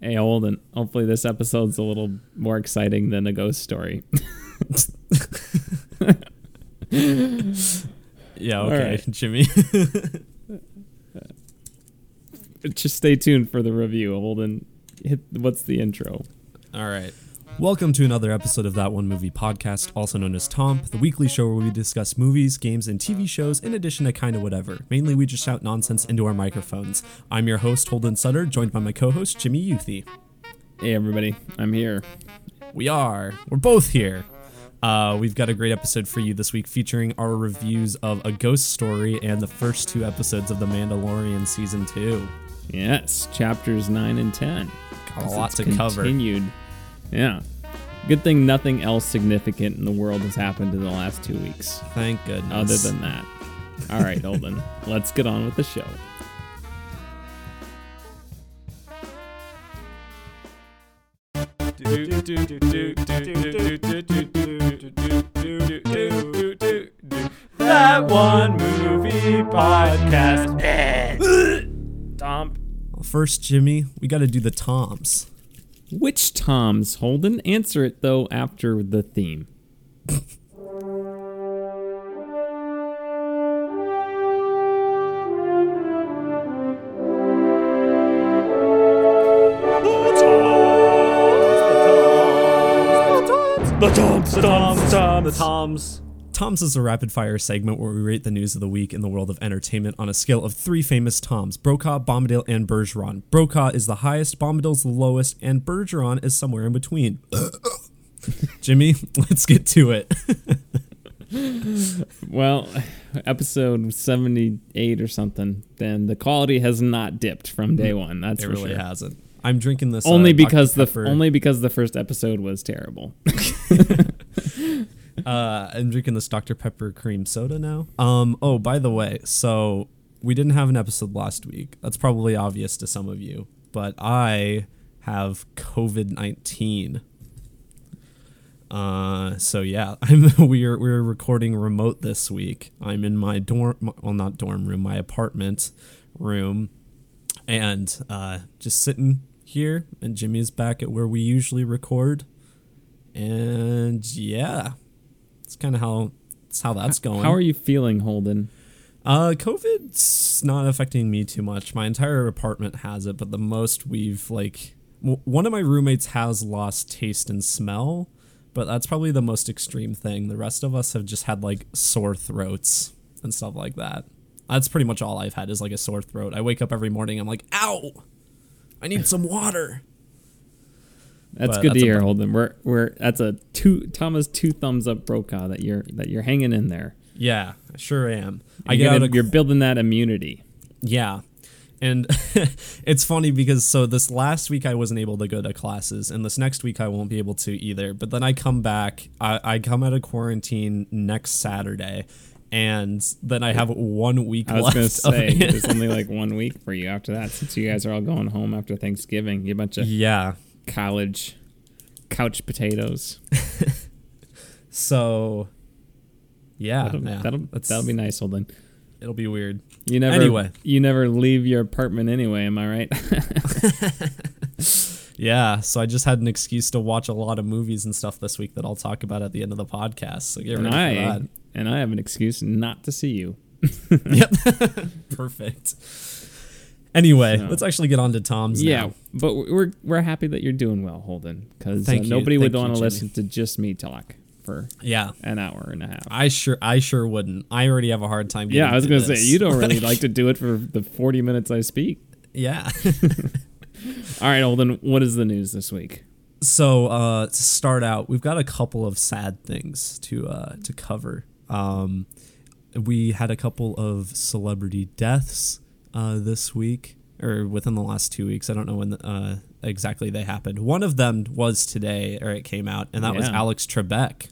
Hey, Holden. Hopefully, this episode's a little more exciting than a ghost story. Yeah, okay, right. Jimmy. Just stay tuned for the review, Holden. Hit what's the intro? All right. Welcome to another episode of That One Movie Podcast, also known as Tomp, the weekly show where we discuss movies, games, and TV shows in addition to kind of whatever. Mainly, we just shout nonsense into our microphones. I'm your host, Holden Sutter, joined by my co host, Jimmy Youthy. Hey, everybody. I'm here. We are. We're both here. Uh, we've got a great episode for you this week featuring our reviews of A Ghost Story and the first two episodes of The Mandalorian Season 2. Yes, chapters nine and ten. Got a lot to cover. Continued. Yeah. Good thing nothing else significant in the world has happened in the last two weeks. Thank goodness. Other than that. All right, Holden. let's get on with the show. That one movie podcast. Tom. First, Jimmy, we got to do the toms. Which Toms, Holden? Answer it though after the theme. The toms, the toms, the toms, the toms. Toms is a rapid fire segment where we rate the news of the week in the world of entertainment on a scale of three famous Toms Brokaw, Bombadil, and Bergeron. Brokaw is the highest, Bombadil's the lowest, and Bergeron is somewhere in between. Jimmy, let's get to it. Well, episode 78 or something, then the quality has not dipped from day one. That's it for really sure. hasn't. I'm drinking this Only uh, because the only because the first episode was terrible. Uh, I'm drinking this Dr. Pepper cream soda now. Um. Oh, by the way, so we didn't have an episode last week. That's probably obvious to some of you, but I have COVID nineteen. Uh. So yeah, I'm we're we're recording remote this week. I'm in my dorm, well, not dorm room, my apartment room, and uh, just sitting here. And Jimmy's back at where we usually record. And yeah, it's kind of how it's how that's going. How are you feeling, Holden? Uh, COVID's not affecting me too much. My entire apartment has it, but the most we've like w- one of my roommates has lost taste and smell, but that's probably the most extreme thing. The rest of us have just had like sore throats and stuff like that. That's pretty much all I've had is like a sore throat. I wake up every morning, I'm like, "Ow, I need some water." That's But good that's to hear, Holden. We're we're that's a two Thomas two thumbs up Brokaw that you're that you're hanging in there. Yeah, I sure am. I You're, get gonna- you're building that immunity. Yeah. And it's funny because so this last week I wasn't able to go to classes, and this next week I won't be able to either. But then I come back, I, I come out of quarantine next Saturday, and then I have one week I was gonna of say there's only like one week for you after that, since you guys are all going home after Thanksgiving. You bunch of yeah. College couch potatoes. So, yeah, That'll, yeah, that'll, that'll be nice, Holden. it'll be weird. You never Anyway. you never leave your apartment anyway, am I right? Yeah, so I just had an excuse to watch a lot of movies and stuff this week that I'll talk about at the end of the podcast. So get and ready I for that. and I have an excuse not to see you. Yep. Perfect. Anyway, So- let's actually get on to Tom's Yeah, now. but we're we're happy that you're doing well, Holden, because you. nobody would Thank you, want to listen to just me talk for Yeah. an hour and a half. I sure I sure wouldn't. I already have a hard time getting yeah, I was gonna say you don't really like to do it for the 40 minutes I speak. Yeah. All right, Holden, what is the news this week? so uh to start out, we've got a couple of sad things to uh to cover. Um we had a couple of celebrity deaths uh this week or within the last 2 weeks. I don't know when uh exactly they happened. One of them was today or it came out and that was Alex Trebek.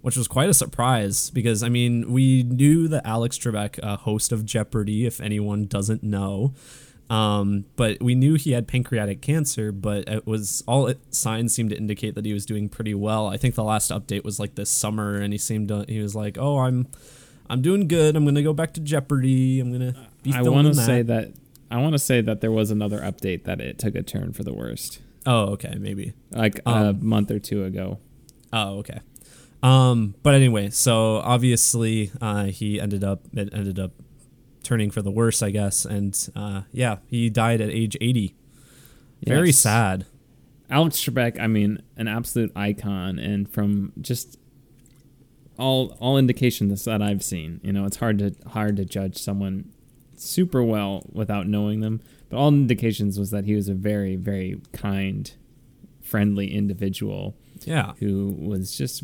which was quite a surprise because I mean we knew that Alex Trebek, uh, host of Jeopardy, if anyone doesn't know, um, but we knew he had pancreatic cancer. But it was all it, signs seemed to indicate that he was doing pretty well. I think the last update was like this summer, and he seemed to, he was like, "Oh, I'm I'm doing good. I'm gonna go back to Jeopardy. I'm gonna be I want to that." say that I want to say that there was another update that it took a turn for the worst, Oh, okay, maybe. like a Um, month or two ago. Oh, okay. Um, but anyway, so obviously uh, he ended up it ended up turning for the worse, I guess, and uh, yeah, he died at age eighty. Very sad. Alex Trebek, I mean, an absolute icon, and from just all all indications that I've seen, you know, it's hard to hard to judge someone super well without knowing them. But all indications was that he was a very very kind, friendly individual Yeah. who was just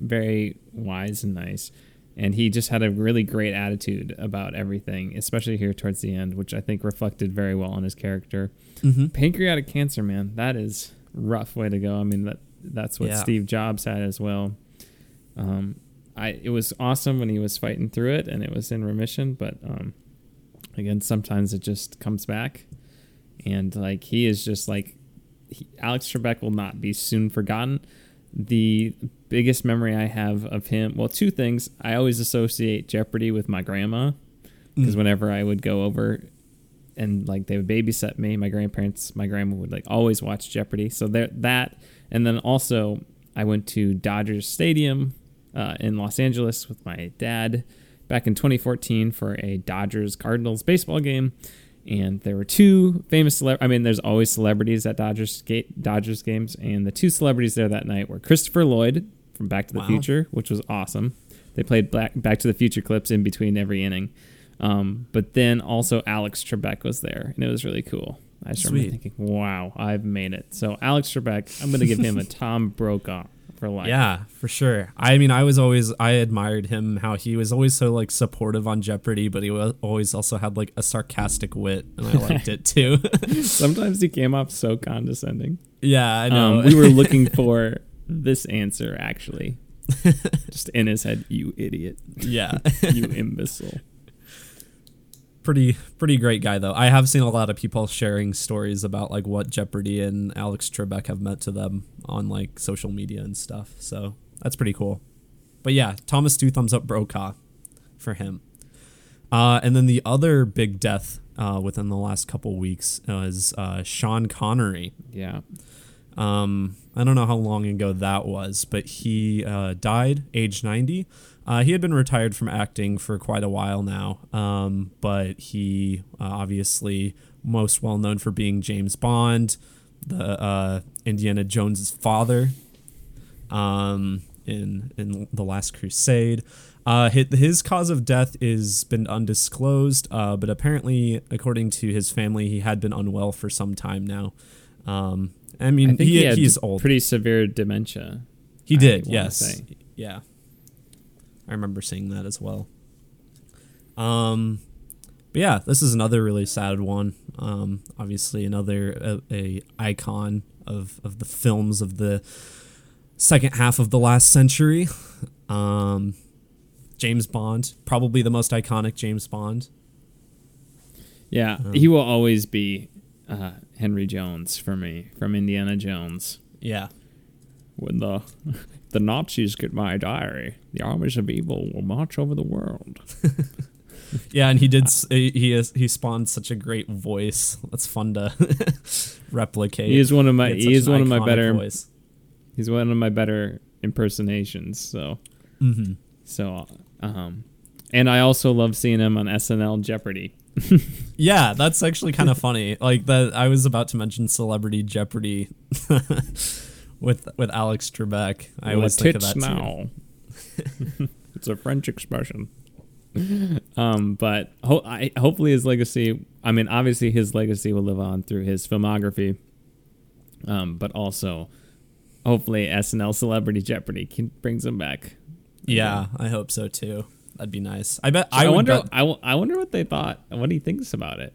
very wise and nice. And he just had a really great attitude about everything, especially here towards the end, which I think reflected very well on his character. Mm-hmm. Pancreatic cancer, man, that is rough way to go. I mean that that's what Yeah. Steve Jobs had as well. Um, I it was awesome when he was fighting through it and it was in remission, but um, again, sometimes it just comes back, and like he is just like he, Alex Trebek will not be soon forgotten. The biggest memory I have of him, well, two things. I always associate Jeopardy with my grandma because Mm. whenever I would go over and like they would babysit me, my grandparents, my grandma would like always watch Jeopardy. So there that, and then also I went to Dodgers Stadium uh, in Los Angeles with my dad back in 2014 for a Dodgers Cardinals baseball game. And there were two famous cele- I mean, there's always celebrities at Dodgers ga- Dodgers games, and the two celebrities there that night were Christopher Lloyd from Back to the Wow. Future, which was awesome. They played Black, Back to the Future clips in between every inning. Um, but then also Alex Trebek was there, and it was really cool. I just remember thinking, "Wow, I've made it." So Alex Trebek, I'm going to give him a Tom Brokaw for life. Yeah, for sure. I mean, I was always I admired him how he was always so like supportive on Jeopardy, but he wa- always also had like a sarcastic wit, and I liked it too. Sometimes he came off so condescending. yeah, I know. Um, we were looking for this answer actually, just in his head. You idiot! yeah, You imbecile! Pretty pretty great guy though. I have seen a lot of people sharing stories about like what Jeopardy and Alex Trebek have meant to them on like social media and stuff. So that's pretty cool. But yeah, Thomas two thumbs up Brokaw for him. Uh, and then the other big death uh, within the last couple weeks was uh, Sean Connery. Yeah, Um, I don't know how long ago that was, but he uh, died age 90. Uh, he had been retired from acting for quite a while now, um, but he uh, obviously most well known for being James Bond, the uh, Indiana Jones's father, um, in in the Last Crusade. Uh, his, his cause of death is been undisclosed, uh, but apparently, according to his family, he had been unwell for some time now. Um, I mean, I he, he, had he's old. pretty severe dementia. he did, yes, yeah. I remember seeing that as well. Um, but yeah, this is another really sad one. Um, obviously, another a, a icon of of the films of the second half of the last century. Um, James Bond, probably the most iconic James Bond. Yeah, Um, he will always be uh, Henry Jones for me from Indiana Jones. Yeah, When the the Nazis get my diary, the armies of evil will march over the world. yeah, and he did. He is, he spawned such a great voice. That's fun to replicate. He is one of my he is one of my better voice. he's one of my better impersonations. So Mm-hmm. so um, and I also love seeing him on SNL Jeopardy. Yeah, that's actually kind of funny. Like that, I was about to mention Celebrity Jeopardy with with Alex Trebek. I always think of that too. it's a French expression. Um, but ho- I, hopefully his legacy. I mean, obviously his legacy will live on through his filmography. Um, but also, hopefully SNL Celebrity Jeopardy can, brings him back. Yeah, I hope so too. That'd be nice. I bet. I, I, wonder. bet- I, w- I wonder what they thought. What he thinks about it.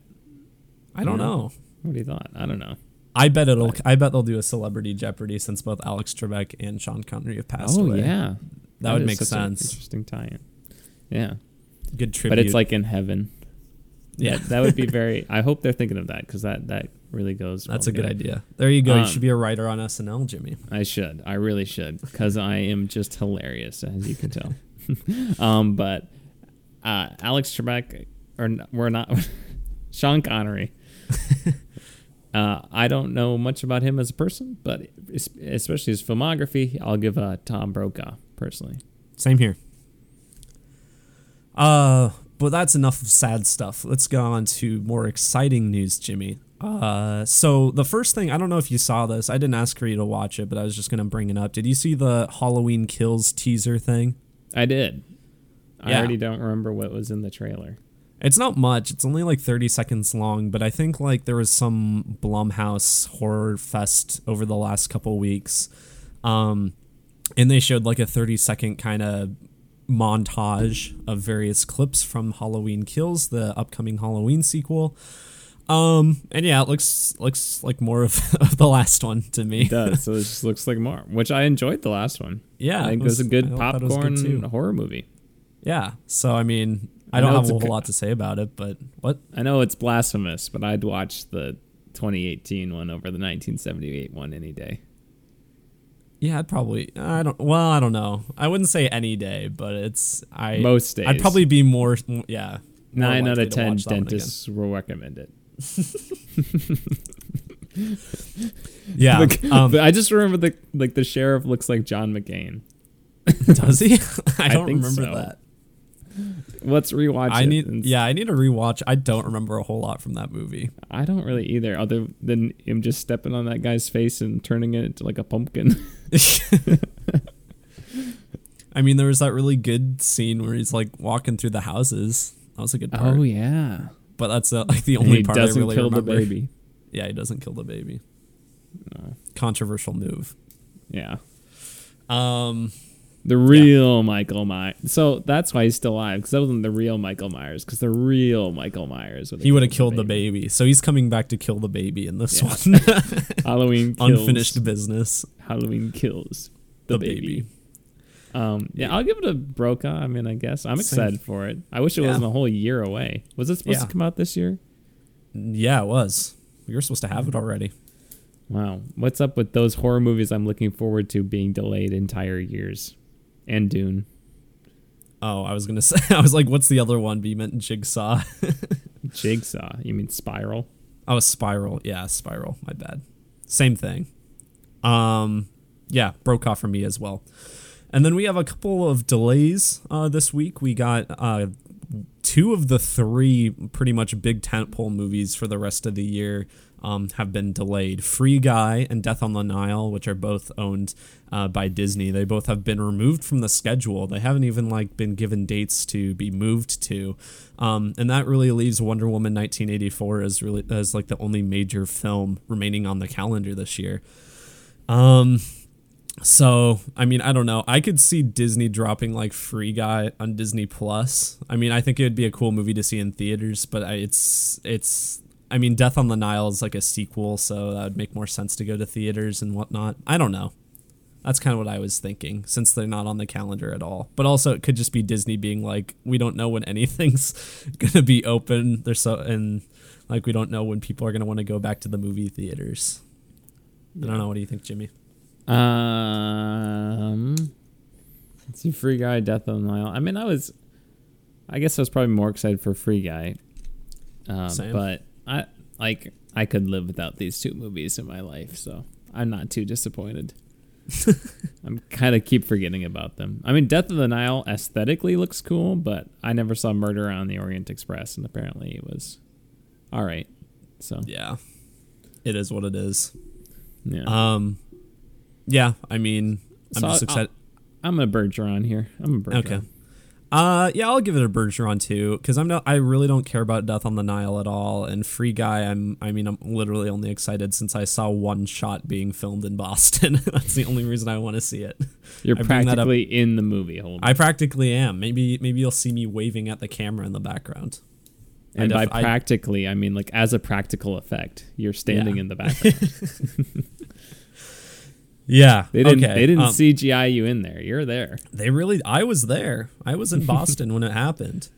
I don't Yeah. know. What he thought. I don't know. I bet it'll. I bet they'll do a Celebrity Jeopardy since both Alex Trebek and Sean Connery have passed oh away. yeah, that, would make sense. Interesting tie-in. Yeah, Good tribute. but it's like in heaven. yeah, that would be very. I hope they're thinking of that because that that really goes. that's well a good idea. There you go. you Um, should be a writer on SNL, Jimmy. I should. I really should because I am just hilarious, as you can tell. um, but uh, Alex Trebek, or we're not. Sean Connery. Uh, I don't know much about him as a person, but especially his filmography, I'll give uh, Tom Brokaw personally. Same here. Uh, but that's enough of sad stuff. Let's go on to more exciting news, Jimmy. Uh, so the first thing I don't know if you saw this. I didn't ask for you to watch it, but I was just gonna bring it up. Did you see the Halloween Kills teaser thing? I did. I Yeah. already don't remember what was in the trailer. It's not much. It's only like 30 seconds long, but I think like there was some Blumhouse horror fest over the last couple weeks. Um and they showed like a 30 second kind of montage of various clips from Halloween Kills, the upcoming Halloween sequel. Um and yeah, it looks looks like more of, of the last one to me. It does. so it just looks like more, which I enjoyed the last one. Yeah, I think it it was, a good it was popcorn good horror movie. Yeah. So I mean, I I don't have a whole lot to say about it, but what? I know it's blasphemous, but I'd watch the 2018 one over the 1978 one any day. Yeah, I'd probably. I don't. Well, I don't know. I wouldn't say any day, but it's. I Most days. I'd probably be more. Yeah. more Nine out of ten watch that one again. dentists will recommend it. Yeah. Um, but I just remember the like the sheriff looks like John McCain. does he? I I don't think remember so. that. Let's rewatch I it. need. and- Yeah, I need to rewatch. I don't remember a whole lot from that movie. I don't really either, other than him just stepping on that guy's face and turning it into like a pumpkin. I mean, there was that really good scene where he's like walking through the houses. That was a good part. Oh yeah, But that's uh, like the only part I really kill remember. the baby. Yeah, he doesn't kill the baby. No. Controversial move. Yeah, Um. The real Michael Myers. So that's why he's still alive because that wasn't the real Michael Myers. Because the real Michael Myers would He would have killed the baby. So he's coming back to kill the baby in this Yeah. one. Halloween kills, Unfinished business. Halloween kills the, The baby. baby. Um, yeah, I'll give it a Brokaw. I mean, I guess I'm Same. excited for it. I wish it Yeah. wasn't a whole year away. Was it supposed Yeah. to come out this year? Yeah, it was. We were supposed to have it already. Wow, what's up with those horror movies I'm looking forward to being delayed entire years? And Dune, Oh, I was gonna say. I was like, "What's the other one?" But you meant Jigsaw. Jigsaw. You mean Spiral? oh, Spiral. Yeah, Spiral. My bad. Same thing. Um, yeah, Brokaw for me as well. And then we have a couple of delays uh, this week. We got uh, two of the three pretty much big tentpole movies for the rest of the year um, have been delayed. Free Guy and Death on the Nile, which are both owned uh, by Disney, they both have been removed from the schedule. They haven't even like been given dates to be moved to, um, and that really leaves Wonder Woman 1984 as really as like the only major film remaining on the calendar this year. Um, so, I mean, I don't know. I could see Disney dropping like Free Guy on Disney Plus. I mean, I think it would be a cool movie to see in theaters, but I, it's it's. I mean, Death on the Nile is like a sequel, so that would make more sense to go to theaters and whatnot. I don't know. That's kind of what I was thinking, since they're not on the calendar at all. But also, it could just be Disney being like, we don't know when anything's gonna be open. They're so and like we don't know when people are gonna want to go back to the movie theaters. I don't know. What do you think, Jimmy? Um, let's see, Free Guy, Death on the Nile. I mean, I was, I guess I was probably more excited for Free Guy, um, but I like I could live without these two movies in my life, so I'm not too disappointed. I'm kind of keep forgetting about them. I mean, Death of the Nile aesthetically looks cool, but I never saw Murder on the Orient Express, and apparently it was all right. So Yeah, it is what it is. yeah, Um, yeah. I mean, I'm So just excited. I'm a Bergeron here. I'm a Bergeron. Okay. Uh, yeah, I'll give it a Bergeron too, because I'm not. I really don't care about Death on the Nile at all. And Free Guy, I'm. I mean, I'm literally only excited since I saw one shot being filmed in Boston. That's the only reason I want to see it. You're I bring that up- practically in the movie. Hold I practically am. Maybe, maybe you'll see me waving at the camera in the background. And by def- I- practically, I, mean like as a practical effect, you're standing Yeah. in the background. Yeah, They didn't. okay. They didn't um, CGI you in there. You're there. They really. I was there. I was in Boston when it happened.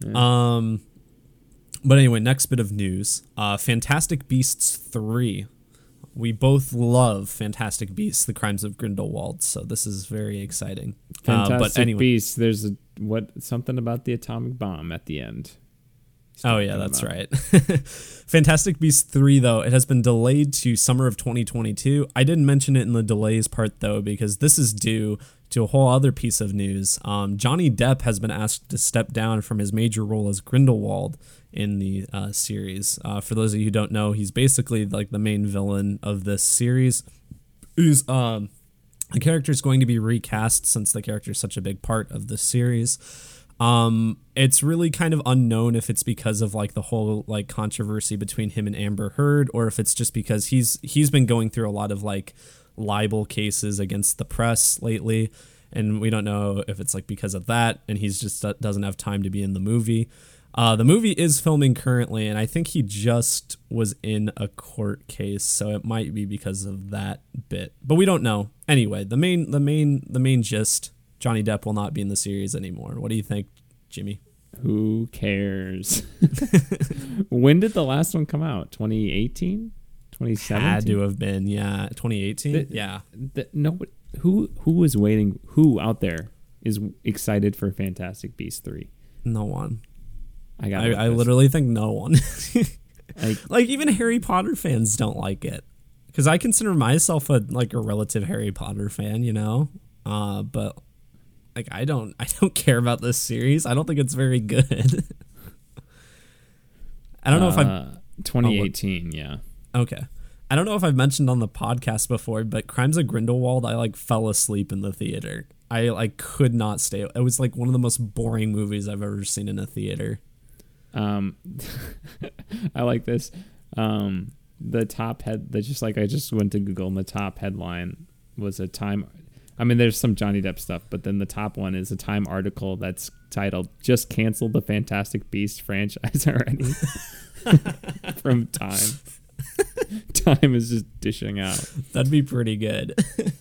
Yeah. Um, but anyway, next bit of news: uh, Fantastic Beasts three. We both love Fantastic Beasts: The Crimes of Grindelwald, so this is very exciting. Uh, Fantastic but anyway, Beasts. There's a what something about the atomic bomb at the end. Oh yeah, that's right. Fantastic Beasts 3 though, it has been delayed to summer of 2022. I didn't mention it in the delays part though because this is due to a whole other piece of news. Um, Johnny Depp has been asked to step down from his major role as Grindelwald in the uh, series. Uh, for those of you who don't know, he's basically like the main villain of this series. Who's um, the character is going to be recast since the character is such a big part of the series. Um, it's really kind of unknown if it's because of like the whole like controversy between him and Amber Heard, or if it's just because he's he's been going through a lot of like libel cases against the press lately, and we don't know if it's like because of that, and he's just uh, doesn't have time to be in the movie. Uh, the movie is filming currently, and I think he just was in a court case, so it might be because of that bit. But we don't know. Anyway, the main the main the main gist: Johnny Depp will not be in the series anymore. What do you think, Jimmy? Who cares? when did the last one come out? 2018? 2017? Had to have been, yeah. 2018? yeah. The, no, who who was waiting? Who out there is excited for Fantastic Beasts 3? No one. I got. I, I literally think no one. like, like even Harry Potter fans don't like it because I consider myself a like a relative Harry Potter fan, you know. Uh, but like I don't I don't care about this series. I don't think it's very good. I don't know if I'm 2018, oh, yeah. Okay. I don't know if I've mentioned on the podcast before, but Crimes of Grindelwald, I like fell asleep in the theater. I like could not stay. It was like one of the most boring movies I've ever seen in a theater. Um, I like this. Um, the top head, the just like I just went to Google, and the top headline was a time. I mean, there's some Johnny Depp stuff, but then the top one is a Time article that's titled "Just Cancel the Fantastic Beast franchise already" from Time. Time is just dishing out. That'd be pretty good.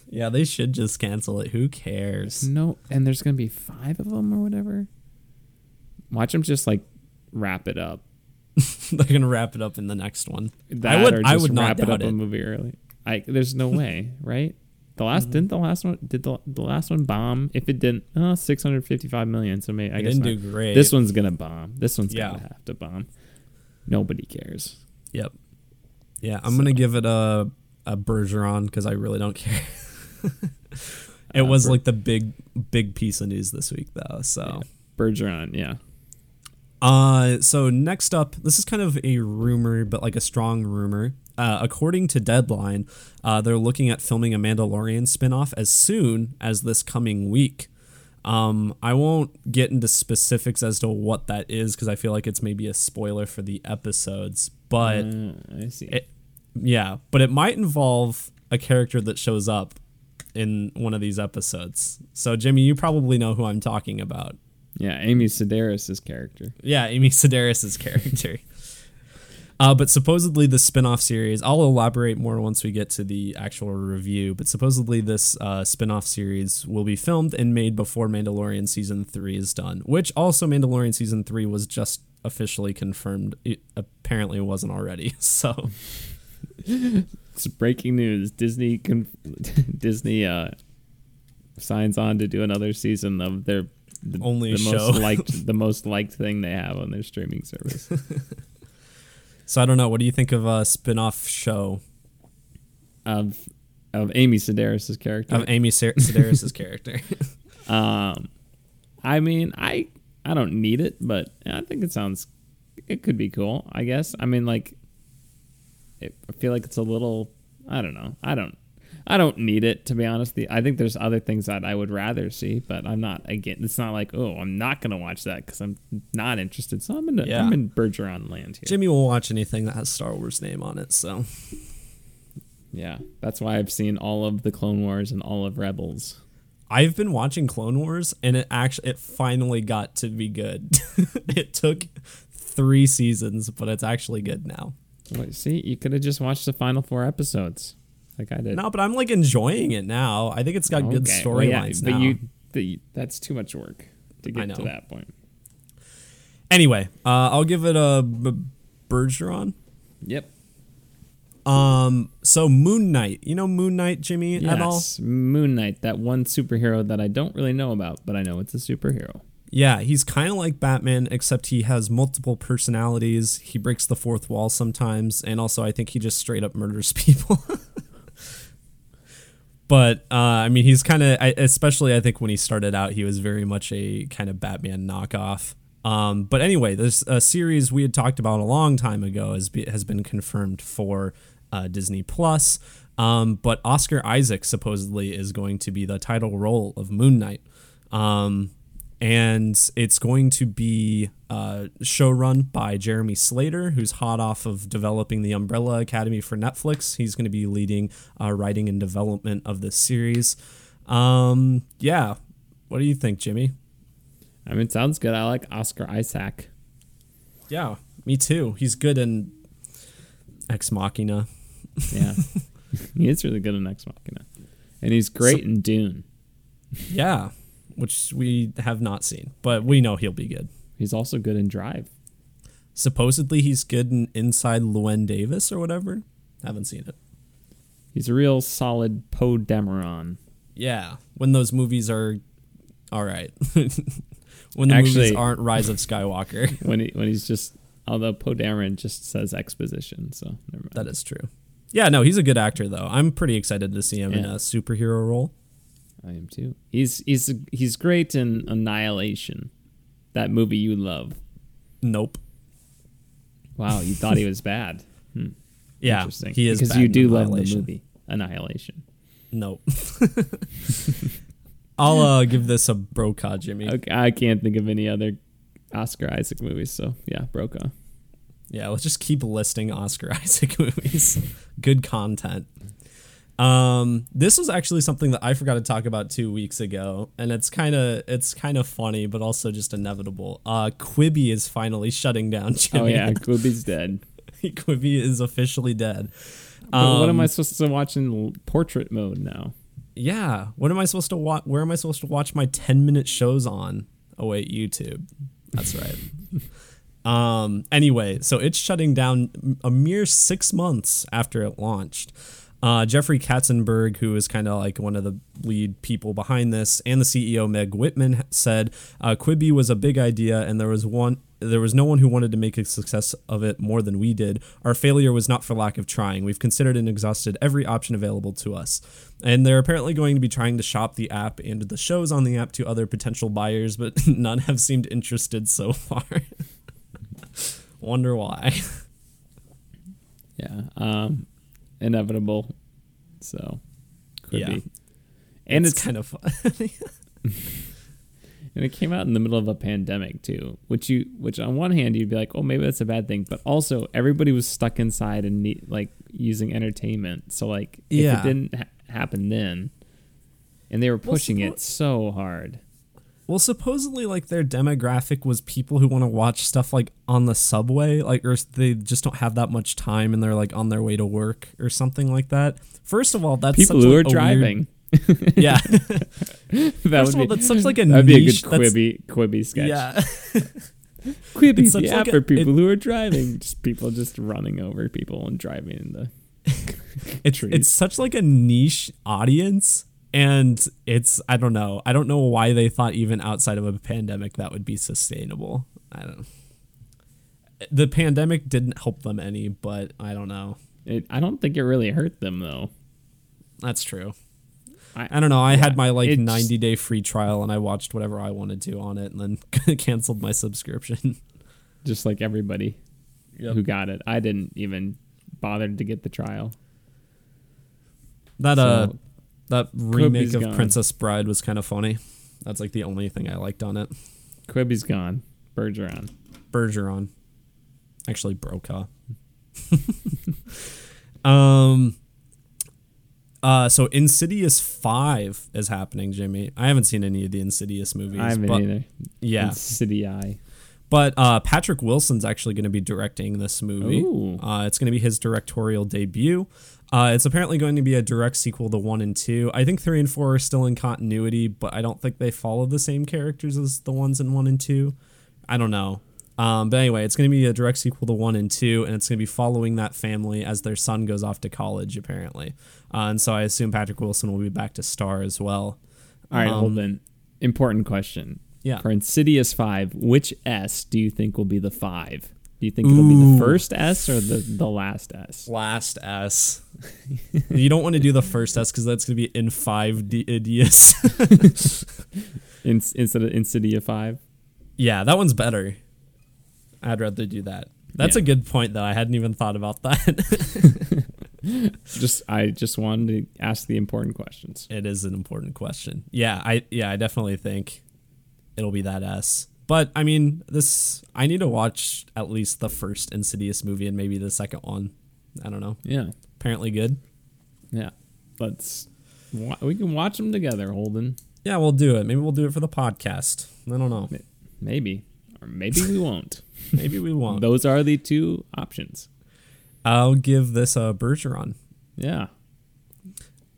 yeah, they should just cancel it. Who cares? No, and there's gonna be five of them or whatever. Watch them just like wrap it up. They're gonna wrap it up in the next one. That I would. I would wrap it up it. a movie early. I there's no way, right? The last mm-hmm. didn't the last one did the, the last one bomb? If it didn't, uh, six hundred fifty five million. So maybe I it guess didn't not. do great. This one's gonna bomb. This one's yeah. gonna have to bomb. Nobody cares. Yep. Yeah, I'm so. gonna give it a a Bergeron because I really don't care. it uh, was Ber- like the big big piece of news this week though. So yeah. Bergeron, yeah. Uh, so next up, this is kind of a rumor, but like a strong rumor. Uh, according to Deadline, uh, they're looking at filming a Mandalorian spinoff as soon as this coming week. Um, I won't get into specifics as to what that is because I feel like it's maybe a spoiler for the episodes. But uh, I see. It, yeah, but it might involve a character that shows up in one of these episodes. So Jimmy, you probably know who I'm talking about. Yeah, Amy Sedaris' character. Yeah, Amy Sedaris' character. uh, but supposedly the spin-off series, I'll elaborate more once we get to the actual review, but supposedly this uh, spin-off series will be filmed and made before Mandalorian season 3 is done, which also Mandalorian season 3 was just officially confirmed. It apparently wasn't already. So it's breaking news. Disney Disney uh, signs on to do another season of their the only the show. most liked the most liked thing they have on their streaming service. So I don't know. What do you think of a spin-off show of of Amy Sedaris' character? Of Amy Sedaris' character. um, I mean, I I don't need it, but I think it sounds it could be cool. I guess. I mean, like, it, I feel like it's a little. I don't know. I don't. I don't need it to be honest. I think there's other things that I would rather see, but I'm not again. It's not like oh, I'm not gonna watch that because I'm not interested. So I'm in yeah. I'm in Bergeron land here. Jimmy will watch anything that has Star Wars name on it. So yeah, that's why I've seen all of the Clone Wars and all of Rebels. I've been watching Clone Wars, and it actually it finally got to be good. it took three seasons, but it's actually good now. Wait, see, you could have just watched the final four episodes like I did. No, but I'm like enjoying it now. I think it's got okay. good storylines well, yeah, now. But you, the, that's too much work to get to that point. Anyway, uh, I'll give it a B- Bergeron. Yep. Um. So Moon Knight, you know Moon Knight, Jimmy, yes, at all? Moon Knight, that one superhero that I don't really know about, but I know it's a superhero. Yeah, he's kind of like Batman, except he has multiple personalities. He breaks the fourth wall sometimes, and also I think he just straight up murders people. But uh, I mean, he's kind of, especially I think when he started out, he was very much a kind of Batman knockoff. Um, but anyway, this a series we had talked about a long time ago has be, has been confirmed for uh, Disney Plus. Um, but Oscar Isaac supposedly is going to be the title role of Moon Knight. Um, and it's going to be uh, show run by Jeremy Slater, who's hot off of developing the Umbrella Academy for Netflix. He's going to be leading uh, writing and development of this series. Um, yeah, what do you think, Jimmy? I mean, it sounds good. I like Oscar Isaac. Yeah, me too. He's good in Ex Machina. Yeah, he is really good in Ex Machina, and he's great so, in Dune. Yeah, which we have not seen, but we know he'll be good. He's also good in Drive. Supposedly, he's good in Inside Llewyn Davis or whatever. Haven't seen it. He's a real solid Poe Dameron. Yeah, when those movies are all right. when the Actually, movies aren't Rise of Skywalker. when he when he's just although Poe Dameron just says exposition, so That is true. Yeah, no, he's a good actor though. I'm pretty excited to see him yeah. in a superhero role. I am too. He's he's he's great in Annihilation, that movie you love. Nope. Wow, you thought he was bad. Hmm. Yeah, Interesting. he is because you do love the movie Annihilation. Nope. I'll uh, give this a Brokaw, Jimmy. Okay, I can't think of any other Oscar Isaac movies, so yeah, Brokaw. Yeah, let's just keep listing Oscar Isaac movies. Good content. Um, this was actually something that I forgot to talk about two weeks ago, and it's kind of it's kind of funny, but also just inevitable. Uh, Quibi is finally shutting down. Jimmy. Oh yeah, Quibi's dead. Quibi is officially dead. Um, what am I um, supposed to watch in portrait mode now? Yeah, what am I supposed to watch? Where am I supposed to watch my ten minute shows on? Oh wait, YouTube. That's right. um. Anyway, so it's shutting down a mere six months after it launched. Uh, Jeffrey Katzenberg, who is kind of like one of the lead people behind this, and the CEO Meg Whitman said uh, Quibi was a big idea, and there was one. There was no one who wanted to make a success of it more than we did. Our failure was not for lack of trying. We've considered and exhausted every option available to us. And they're apparently going to be trying to shop the app and the shows on the app to other potential buyers, but none have seemed interested so far. Wonder why. Yeah. Um, inevitable. So could yeah. be. And it's, it's kind of fun. and it came out in the middle of a pandemic too, which you which on one hand you'd be like, "Oh, maybe that's a bad thing," but also everybody was stuck inside and need, like using entertainment. So like yeah. if it didn't ha- happen then and they were pushing well, suppo- it so hard. Well, supposedly, like their demographic was people who want to watch stuff like on the subway, like or they just don't have that much time and they're like on their way to work or something like that. First of all, that's people who like are driving. Weird, yeah, that First of all, that's such like a that'd niche, be a good Quibi Quibi sketch. Yeah. Quibi, the app like for people it, who are driving, just people just running over people and driving in the. it's it's such like a niche audience and it's i don't know i don't know why they thought even outside of a pandemic that would be sustainable i don't the pandemic didn't help them any but i don't know it, i don't think it really hurt them though that's true I, I don't know. I yeah, had my like 90 day free trial and I watched whatever I wanted to on it and then canceled my subscription. Just like everybody yep. who got it. I didn't even bother to get the trial. That so, uh that remake of gone. Princess Bride was kind of funny. That's like the only thing I liked on it. Quibi's gone. Bergeron. Bergeron. Actually, Brokaw. um. Uh, so Insidious Five is happening, Jimmy. I haven't seen any of the Insidious movies. I haven't but, either. Yeah, Insidious. But uh, Patrick Wilson's actually going to be directing this movie. Uh, it's going to be his directorial debut. Uh, it's apparently going to be a direct sequel to one and two. I think three and four are still in continuity, but I don't think they follow the same characters as the ones in one and two. I don't know. Um, but anyway, it's going to be a direct sequel to one and two, and it's going to be following that family as their son goes off to college, apparently. Uh, and so I assume Patrick Wilson will be back to star as well. All right, um, hold on. Important question. Yeah. For Insidious 5, which S do you think will be the 5? Do you think it'll be the first S or the, the last S? Last S. you don't want to do the first S because that's going to be in five D- Idios. In, instead of Insidia 5? yeah, that one's better. I'd rather do that. That's Yeah. a good point, though. I hadn't even thought about that. Just I just wanted to ask the important questions. it is an important question. Yeah, I yeah, I definitely think it'll be that S. But I mean, this I need to watch at least the first Insidious movie and maybe the second one. I don't know. Yeah. Apparently good. Yeah. Let's we can watch them together, Holden. Yeah, we'll do it. Maybe we'll do it for the podcast. I don't know. Maybe. Or maybe we won't. Maybe we won't. Those are the two options. I'll give this a Bergeron. Yeah.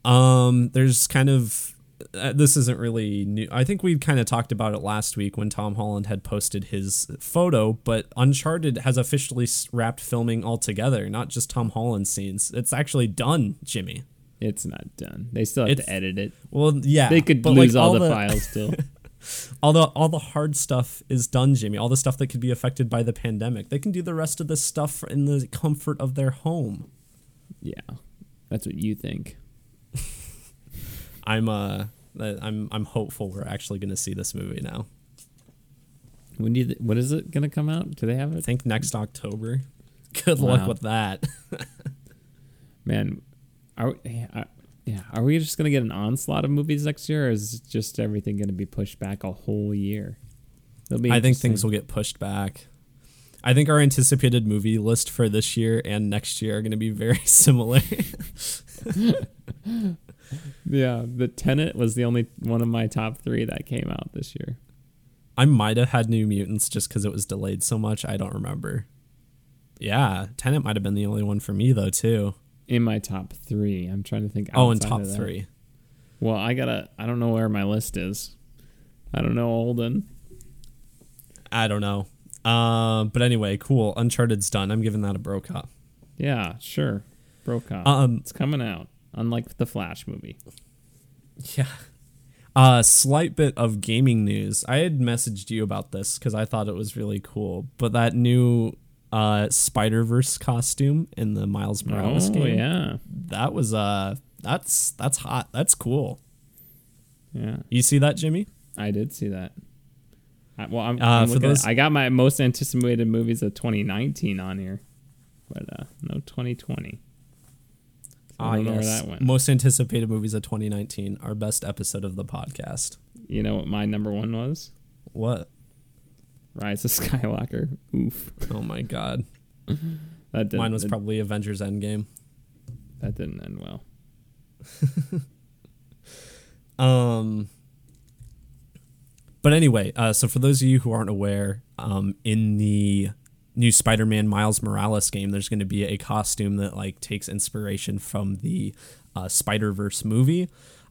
Um, there's kind of uh, this isn't really new. I think we kind of talked about it last week when Tom Holland had posted his photo, but Uncharted has officially wrapped filming altogether, not just Tom Holland scenes. It's actually done, Jimmy. It's not done. They still have It's- to edit it. Well, yeah, They could lose like, all, the, files still. all the all the hard stuff is done, Jimmy. All the stuff that could be affected by the pandemic. They can do the rest of this stuff in the comfort of their home. yeah. That's what you think. I'm uh I'm I'm hopeful we're actually going to see this movie now. When do you th- what is it going to come out? Do they have it? I think next October. Good luck with that. Man, are we, uh, yeah, are we just going to get an onslaught of movies next year or is just everything going to be pushed back a whole year? Be I think things will get pushed back. I think our anticipated movie list for this year and next year are going to be very similar. Yeah, the Tenet was the only one of my top 3 that came out this year. I might have had New Mutants just because it was delayed so much. I don't remember. Yeah, Tenet might have been the only one for me though too. In my top 3. I'm trying to think Oh, in top three. Well, I got to I don't know where my list is. I don't know, Holden. I don't know. Um, but anyway, cool. Uncharted's done. I'm giving that a Brokaw. Yeah, sure. Brokaw. Um, it's coming out, unlike the Flash movie. Yeah. A slight bit of gaming news. I had messaged you about this because I thought it was really cool. But that new uh, Spider Verse costume in the Miles Morales oh, game, yeah. that was uh, that's that's hot. That's cool. Yeah. You see that, Jimmy? I did see that. I, well, I'm, Uh, I'm for those- I got my most anticipated movies of 2019 on here, but uh, no 2020. So yes. where that went. Ah, Most anticipated movies of 2019. Our best episode of the podcast. you know what my number one was? What? Rise of Skywalker. Oof. Oh my god. That didn't, Mine was that, probably Avengers Endgame. that didn't end well. Um, but anyway, uh, so for those of you who aren't aware, um, in the new Spider-Man Miles Morales game, there's going to be a costume that like takes inspiration from the uh, Spider-Verse movie.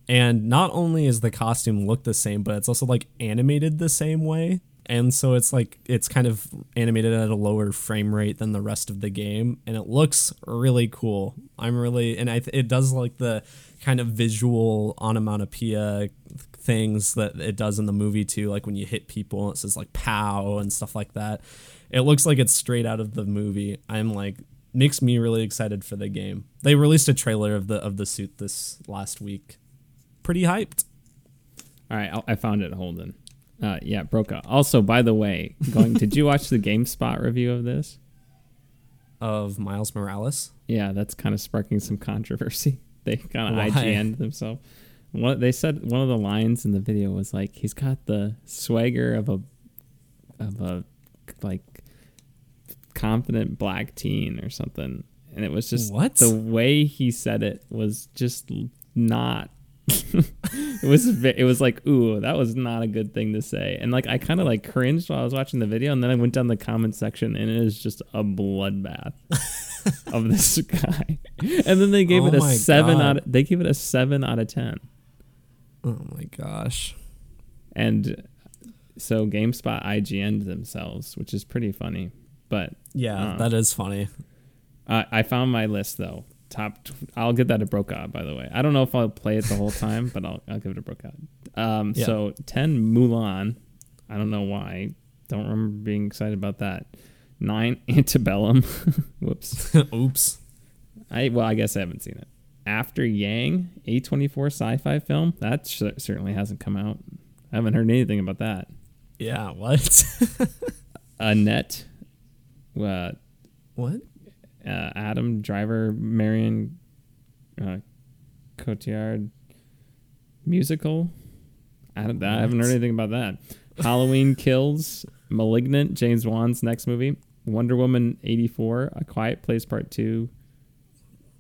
And not only is the costume look the same, but it's also like animated the same way. And so it's like it's kind of animated at a lower frame rate than the rest of the game, and it looks really cool. I'm really and I th- it does like the kind of visual onomatopoeia things that it does in the movie too, like when you hit people, it says like "pow" and stuff like that. It looks like it's straight out of the movie. I'm like makes me really excited for the game. They released a trailer of the of the suit this last week. Pretty hyped. All right, I I found it, Holden. Uh, yeah, Brokaw. Also, by the way, going. did you watch the GameSpot review of this? Of Miles Morales. Yeah, that's kind of sparking some controversy. They kind of IGN'd themselves. One, they said one of the lines in the video was like, "He's got the swagger of a, of a, like, confident black teen or something," and it was just What? the way he said it was just not. it was it was like ooh that was not a good thing to say and like I kind of like cringed while I was watching the video and then I went down the comment section and it is just a bloodbath of this guy and then they gave Oh it a seven God. out of, they gave it a seven out of ten Oh my gosh. and so GameSpot IGN'd themselves which is pretty funny but Yeah, Uh. that is funny. uh, I found my list though top tw- I'll give that a Brokaw by the way I don't know if I'll play it the whole time but I'll, I'll give it a Brokaw um, Yeah. so 10 Mulan I don't know why. Don't remember being excited about that. Nine Antebellum. Whoops. Oops. I well, I guess I haven't seen it. After Yang, A24 sci-fi film that sh- certainly hasn't come out. I haven't heard anything about that. Yeah. What? Annette, uh, what? uh, Adam Driver, Marion uh, Cotillard musical. I, don't, I haven't heard anything about that. Halloween Kills, Malignant, James Wan's next movie, Wonder Woman eighty four, A Quiet Place Part two,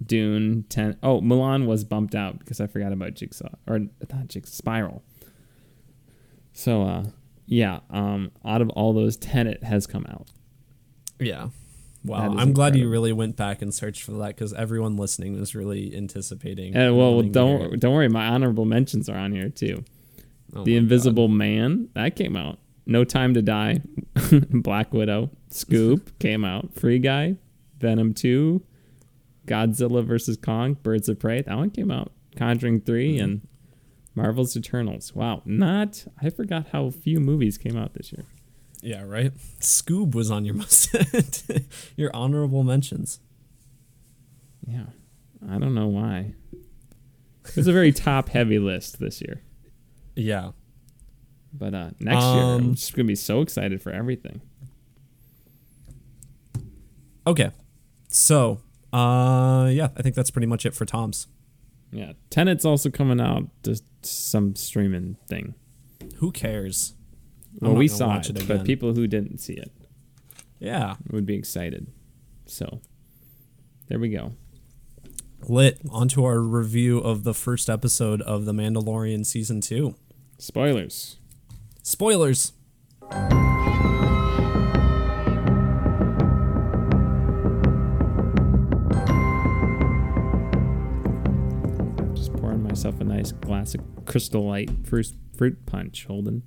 Dune ten. Oh, Mulan was bumped out because I forgot about Jigsaw or not Jigsaw Spiral. So, uh, yeah, um, out of all those, Tenet has come out. Yeah. Wow. I'm glad you really went back and searched for that because everyone listening was really anticipating. And well, to hear don't it. don't worry, my honorable mentions are on here too. Oh the Invisible Man that came out. No Time to Die, Black Widow, Scoob came out. Free Guy, Venom Two, Godzilla vs Kong, Birds of Prey that one came out. Conjuring 3 Mm-hmm. and Marvel's Eternals. Wow, not I forgot how few movies came out this year. Yeah. Right. Scoob was on your most your honorable mentions. Yeah, I don't know why. It was a very top heavy list this year. Yeah. But uh, next year, I'm Um, just gonna be so excited for everything. Okay. So, uh, yeah, I think that's pretty much it for Tom's. Yeah, Tenet's also coming out some streaming thing. Who cares? I'm Well, not we gonna saw watch it, it but again. people who didn't see it Yeah. would be excited. So, there we go. Lit. Onto our review of the first episode of The Mandalorian season two. Spoilers. Spoilers. Just pouring myself a nice glass of Crystal Light fruit fruit punch, Holden.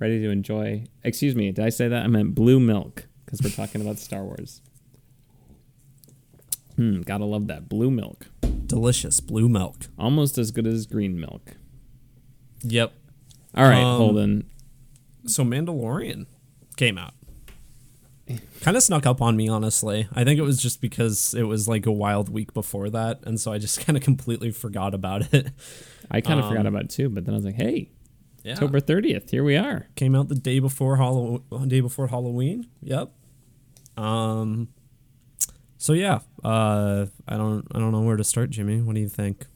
Ready to enjoy. Excuse me, did I say that? I meant blue milk because we're talking about Star Wars. Hmm, gotta love that blue milk. Delicious blue milk. Almost as good as green milk. Yep. All right, Um, Holden. So Mandalorian came out. Kind of snuck up on me, honestly. I think it was just because it was like a wild week before that, and so I just kind of completely forgot about it. I kind of um, forgot about it too, but then I was like, hey, Yeah. October 30th, here we are. came out the day before Halloween. Day before Halloween. Yep. Um. So yeah, uh, I don't, I don't know where to start, Jimmy. What do you think?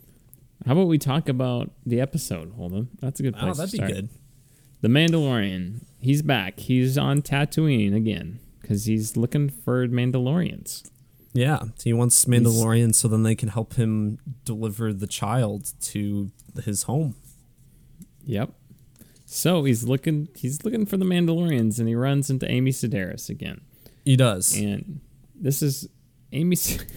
How about we talk about the episode, Holden? That's a good place Oh, that'd to be start. good. The Mandalorian. He's back. He's on Tatooine again because he's looking for Mandalorians. Yeah, he wants Mandalorian so then they can help him deliver the child to his home. Yep. So he's looking. He's looking for the Mandalorians, and he runs into Amy Sedaris again. He does. And this is Amy.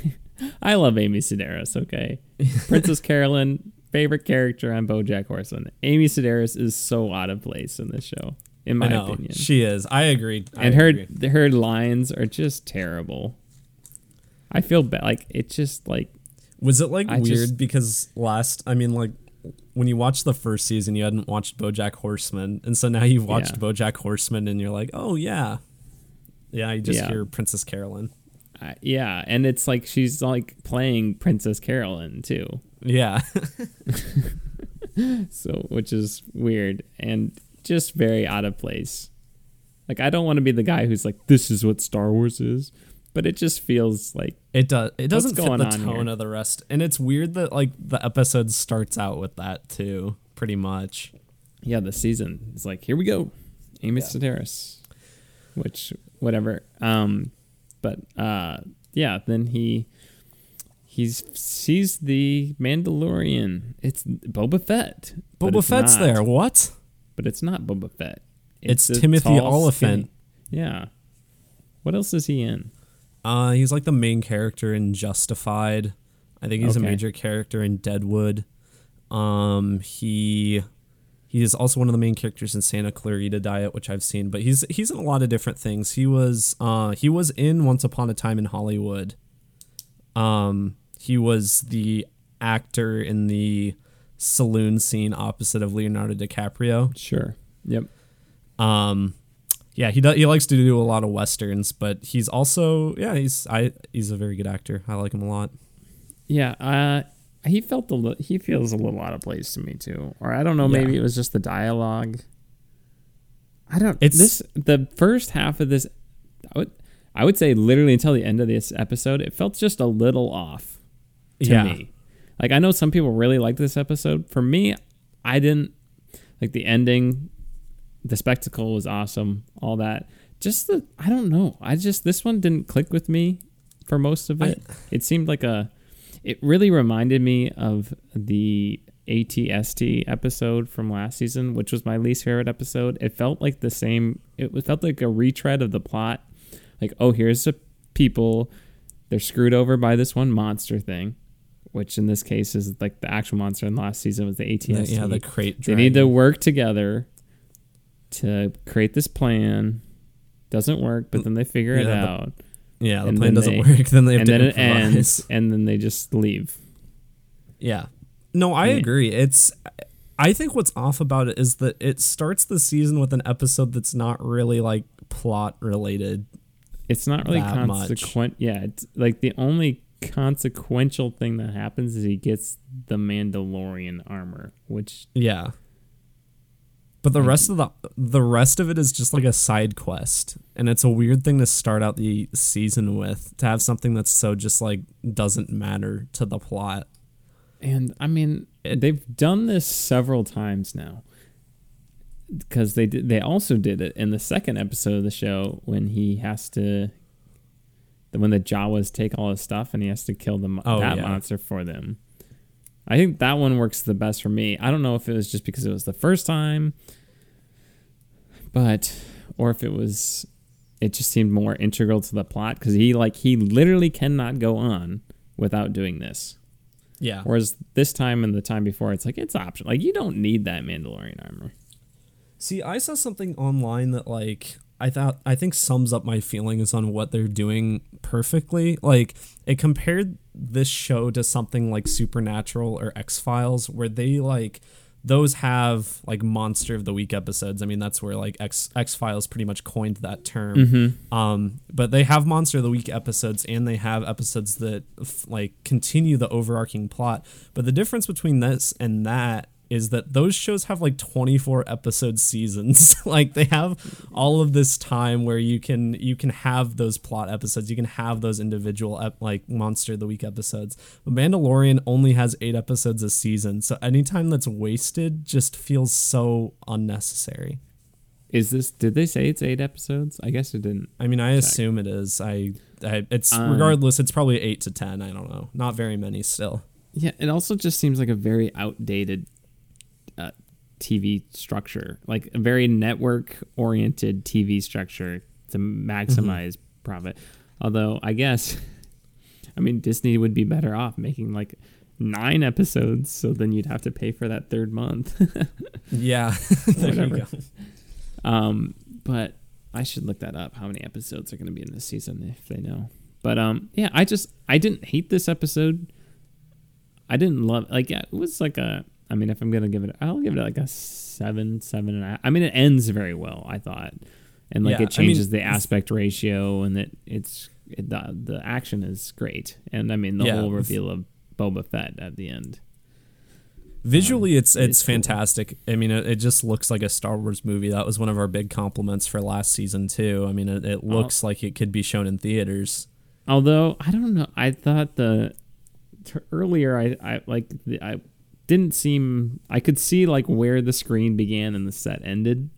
I love Amy Sedaris. Okay, Princess Carolyn, favorite character on BoJack Horseman. Amy Sedaris is so out of place in this show, in my opinion. she is. I agree. I and her agree. her lines are just terrible. I feel bad. Like it's just like was it like I weird just- because last I mean like when you watched the first season you hadn't watched BoJack Horseman and so now you've watched Yeah. BoJack Horseman and you're like oh yeah yeah you just Yeah. hear Princess Carolyn I yeah, and it's like she's like playing Princess Carolyn too. yeah So which is weird and just very out of place. Like I don't want to be the guy who's like this is what Star Wars is, but it just feels like it does it doesn't fit the tone here? of the rest and it's weird that like the episode starts out with that too pretty much yeah, the season is like here we go, Amy Yeah. Sedaris, which whatever. Um, but uh, yeah, then he he's sees the Mandalorian. It's Boba Fett. Boba it's Fett's not. there what but it's not Boba Fett. It's a Timothy Olyphant. Yeah. What else is he in? Uh, he's like the main character in Justified. I think he's a major character in Deadwood. Um, he he is also one of the main characters in Santa Clarita Diet, which I've seen. But he's he's in a lot of different things. He was uh he was in Once Upon a Time in Hollywood. Um, he was the actor in the saloon scene opposite of Leonardo DiCaprio. Sure. Yep. Um, yeah, he does, he likes to do a lot of westerns, but he's also yeah he's I he's a very good actor. I like him a lot. Yeah, uh, he felt a li- he feels a little out of place to me too, or I don't know. Yeah. Maybe it was just the dialogue. I don't. It's- this the first half of this. I would I would say literally until the end of this episode, it felt just a little off to Yeah. me. Like I know some people really liked this episode. For me, I didn't like the ending. The spectacle was awesome. All that. Just the I don't know. I just this one didn't click with me for most of it. it seemed like a. It really reminded me of the ATST episode from last season, which was my least favorite episode. It felt like the same. It felt like a retread of the plot. Like, oh, here's the people. They're screwed over by this one monster thing, which in this case is like the actual monster in last season was the ATST. yeah, the crate. they need to work together to create this plan. Doesn't work, but then they figure it Yeah, the- out, Yeah, the plan doesn't they- work. Then they have and to then it ends, and then they just leave. Yeah. No, I Yeah. agree. It's I think what's off about it is that it starts the season with an episode that's not really like plot related. It's not really consequent. Yeah, it's like the only consequential thing that happens is he gets the Mandalorian armor, which Yeah. But the Like- rest of the the rest of it is just like a side quest. And it's a weird thing to start out the season with to have something that's so just like doesn't matter to the plot. And I mean, they've done this several times now. Because they did, they also did it in the second episode of the show when he has to, the when the Jawas take all his stuff and he has to kill them Oh, that yeah. monster for them. I think that one works the best for me. I don't know if it was just because it was the first time, but or if it was, it just seemed more integral to the plot because he like he literally cannot go on without doing this. Yeah. Whereas this time and the time before, it's like it's optional. Like you don't need that Mandalorian armor. See, I saw something online that like I thought I think sums up my feelings on what they're doing perfectly. Like it compared this show to something like Supernatural or X Files, where they like those have like monster of the week episodes. I mean, that's where like X X Files pretty much coined that term. Um, but they have monster of the week episodes, and they have episodes that f- like continue the overarching plot. But the difference between this and that is that those shows have like 24 episode seasons like they have all of this time where you can you can have those plot episodes you can have those individual ep- like monster of the week episodes but mandalorian only has eight episodes a season so anytime that's wasted just feels so unnecessary Is this? Did they say it's eight episodes? I guess it didn't. i mean i assume it is i, I it's Um, regardless it's probably eight to ten i don't know not very many still Yeah, it also just seems like a very outdated uh, TV structure, like a very network-oriented TV structure to maximize profit. Although I guess, I mean, Disney would be better off making like nine episodes, so then you'd have to pay for that third month. yeah Whatever. Um, but I should look that up. How many episodes are going to be in this season if they know? But um, yeah, I just I didn't hate this episode. I didn't love like yeah, it was like a. I mean, if I'm gonna give it, I'll give it like a seven, seven and a half. I mean, it ends very well. I thought, and like Yeah, it changes mean, the aspect ratio, and that it's it, the the action is great, and I mean the Yeah. whole reveal of Boba Fett at the end. Visually, um, it's it's it's cool. fantastic. I mean, it, it just looks like a Star Wars movie. That was one of our big compliments for last season too. I mean, it, it looks like it could be shown in theaters. Although I don't know, I thought the t- earlier I I like the, I didn't seem I could see like where the screen began and the set ended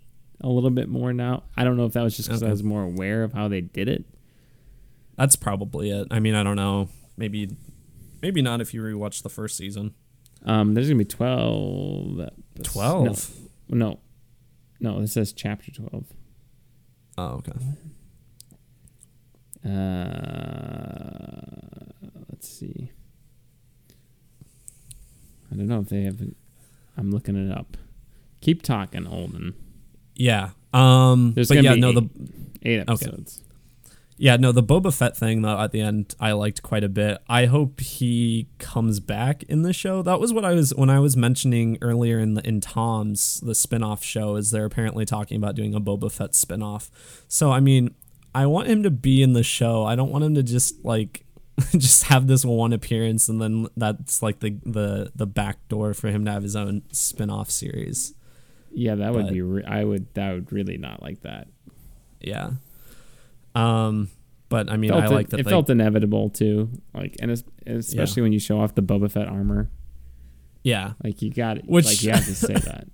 a little bit more now. I don't know if that was just because I was more aware of how they did it. That's probably it. I mean, I don't know. Maybe, maybe not if you rewatch the first season. Um, there's gonna be twelve. Twelve. No, no, no. This says chapter twelve. Oh, okay. Uh, let's see. I don't know if they have. I'm looking it up. Keep talking, Holden. Yeah. Um. There's but yeah, no. eight, The eight episodes. Yeah, no, the Boba Fett thing though at the end I liked quite a bit. I hope he comes back in the show. That was what I was when I was mentioning earlier in the in Tom's the spin-off show is they're apparently talking about doing a Boba Fett spin-off. So I mean, I want him to be in the show. I don't want him to just like just have this one appearance and then that's like the the the back door for him to have his own spin-off series. Yeah, that would But- be. Re- I would. That would really not like that. Yeah. Um but I mean Felt I like that it they, felt inevitable too. Like, and es- especially when you show off the Boba Fett armor, yeah. like you got it. Which- like you have to say that.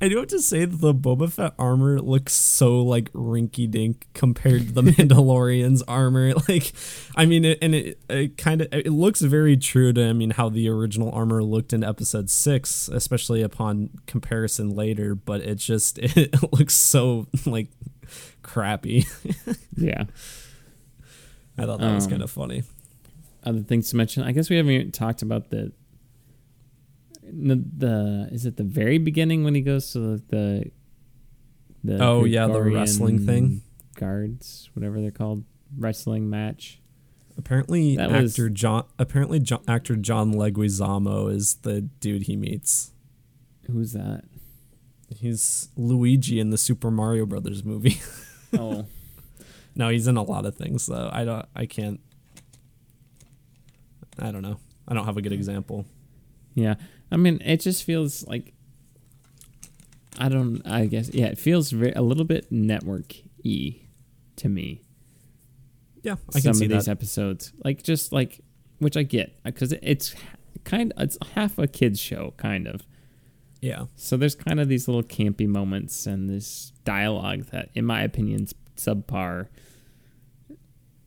I do have to say that the Boba Fett armor looks so like rinky dink compared to the Mandalorian's armor. Like, I mean, it, and it, it kind of it looks very true to I mean how the original armor looked in Episode Six, especially upon comparison later. But it just it looks so like crappy. Yeah. I thought that was Um, kind of funny. Other things to mention. I guess we haven't even talked about the. The, the is it the very beginning when he goes to the the, the Oh, yeah, the wrestling thing? guards whatever they're called wrestling match Apparently, that was- actor John. Apparently, John, actor John Leguizamo is the dude he meets. who's that He's Luigi in the Super Mario Brothers movie. oh no, he's in a lot of things though. I don't. I can't. I don't know. I don't have a good example. Yeah. I mean, it just feels like I don't I guess yeah, it feels very, a little bit network y to me. Yeah, I some can see of these that. episodes. Like just like which I get cuz it's kind of it's half a kids show kind of. Yeah, So there's kind of these little campy moments and this dialogue that in my opinion is subpar.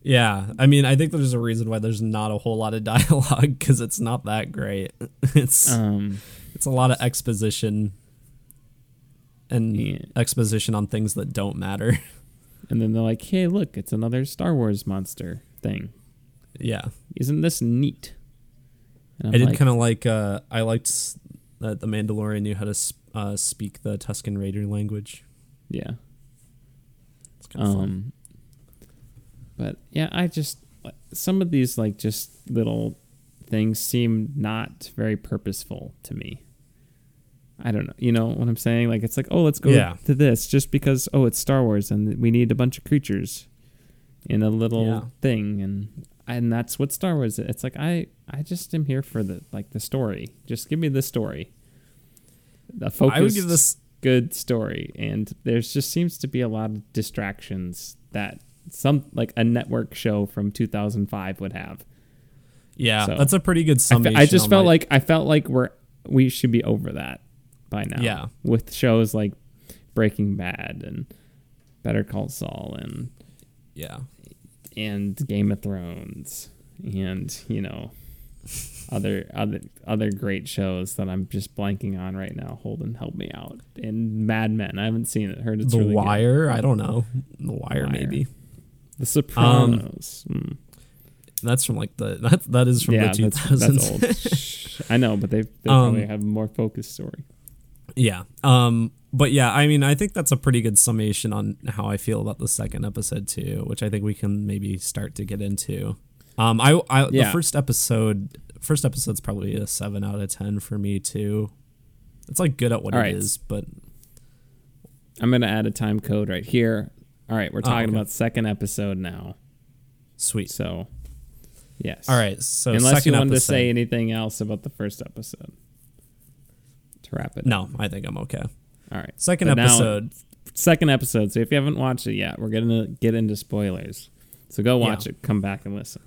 Yeah. I mean, I think there's a reason why there's not a whole lot of dialogue because it's not that great. It's Um it's a lot of exposition and Yeah. exposition on things that don't matter. and then they're like, "Hey, look, it's another Star Wars monster thing. yeah, Isn't this neat?" I did like, kind of like. Uh, I liked that the Mandalorian knew how to sp- uh, speak the Tusken Raider language. yeah. It's kind of fun. But yeah, I just some of these like just little things seem not very purposeful to me. I don't know. You know what I'm saying? Like it's like, oh, let's go Yeah. to this just because oh, it's Star Wars and we need a bunch of creatures in a little Yeah. thing and and that's what Star Wars is. It's like I I just am here for the like the story. Just give me the story. The focus I would give this. good story and there's just seems to be a lot of distractions that some like a network show from 2005 would have Yeah, So- that's a pretty good I, fe- summation. I just felt my- like i felt like we're we should be over that by now Yeah. with shows like breaking bad and better call saul and yeah, and game of thrones and you know other other other great shows that i'm just blanking on right now holden help me out and mad men i haven't seen it heard it's The really good. Wire. I don't know. The Wire, Wire. maybe. The Sopranos. Mm. That's from like the that that is from yeah, the two thousands. I know, but they they Um, probably have a more focused story. Yeah. Um but yeah, I mean I think that's a pretty good summation on how I feel about the second episode too, which I think we can maybe start to get into. Um I I the Yeah. first episode first episode's probably a 7 out of 10 for me too. It's like good at what All it right. is, but I'm gonna add a time code right here. All right, we're Oh, talking okay. about second episode now. sweet. So, yes. All right. So Unless second you wanted episode, to say anything else about the first episode to wrap it. No, I think I'm okay. All right. Second But now- episode. second episode. So if you haven't watched it yet, we're gonna get into spoilers. So go watch Yeah. it. Come back and listen.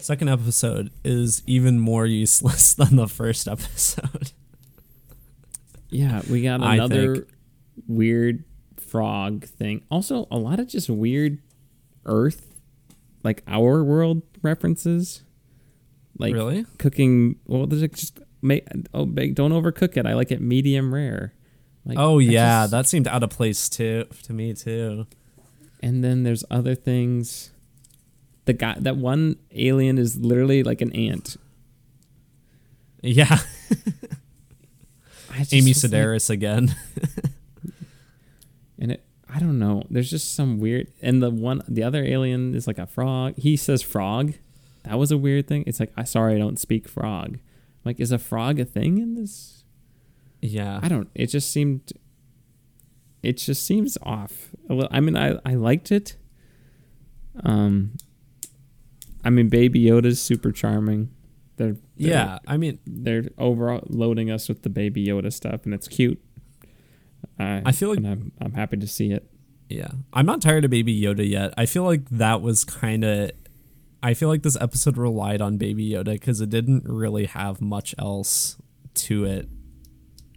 Second episode is even more useless than the first episode. Yeah, we got another weird frog thing. Also, a lot of just weird Earth, like our world references. Like really? cooking. Well, there's like just make oh big. Don't overcook it. I like it medium rare. Like, Oh yeah, just- that seemed out of place too to me too. and then there's other things. The guy, that one alien is literally like an ant. Yeah, Amy was like- Sedaris again. and it I don't know. There's just some weird and the one the other alien is like a frog. He says frog. That was a weird thing. It's like I sorry I don't speak frog. Like is a frog a thing in this? Yeah. I don't it just seemed it just seems off. A little, I mean I I liked it. Um I mean Baby Yoda's super charming. They're, they're yeah. I mean, they're overloading us with the Baby Yoda stuff and it's cute. I, I feel like- I'm I'm happy to see it. Yeah. I'm not tired of Baby Yoda yet. I feel like that was kind of. I feel like this episode relied on Baby Yoda because it didn't really have much else to it.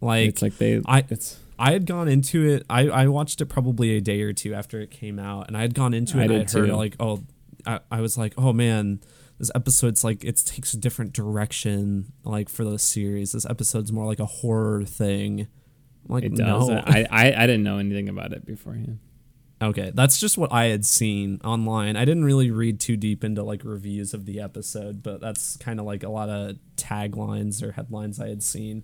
Like, it's like they I- it's I had gone into it. I, I watched it probably a day or two after it came out, and I had gone into I it. and I had heard too. like, oh, I, I was like, oh man, this episode's like it takes a different direction. Like for the series, this episode's more like a horror thing. Like, it does. no, I, I I didn't know anything about it beforehand. Okay, that's just what I had seen online. I didn't really read too deep into like reviews of the episode, but that's kind of like a lot of taglines or headlines I had seen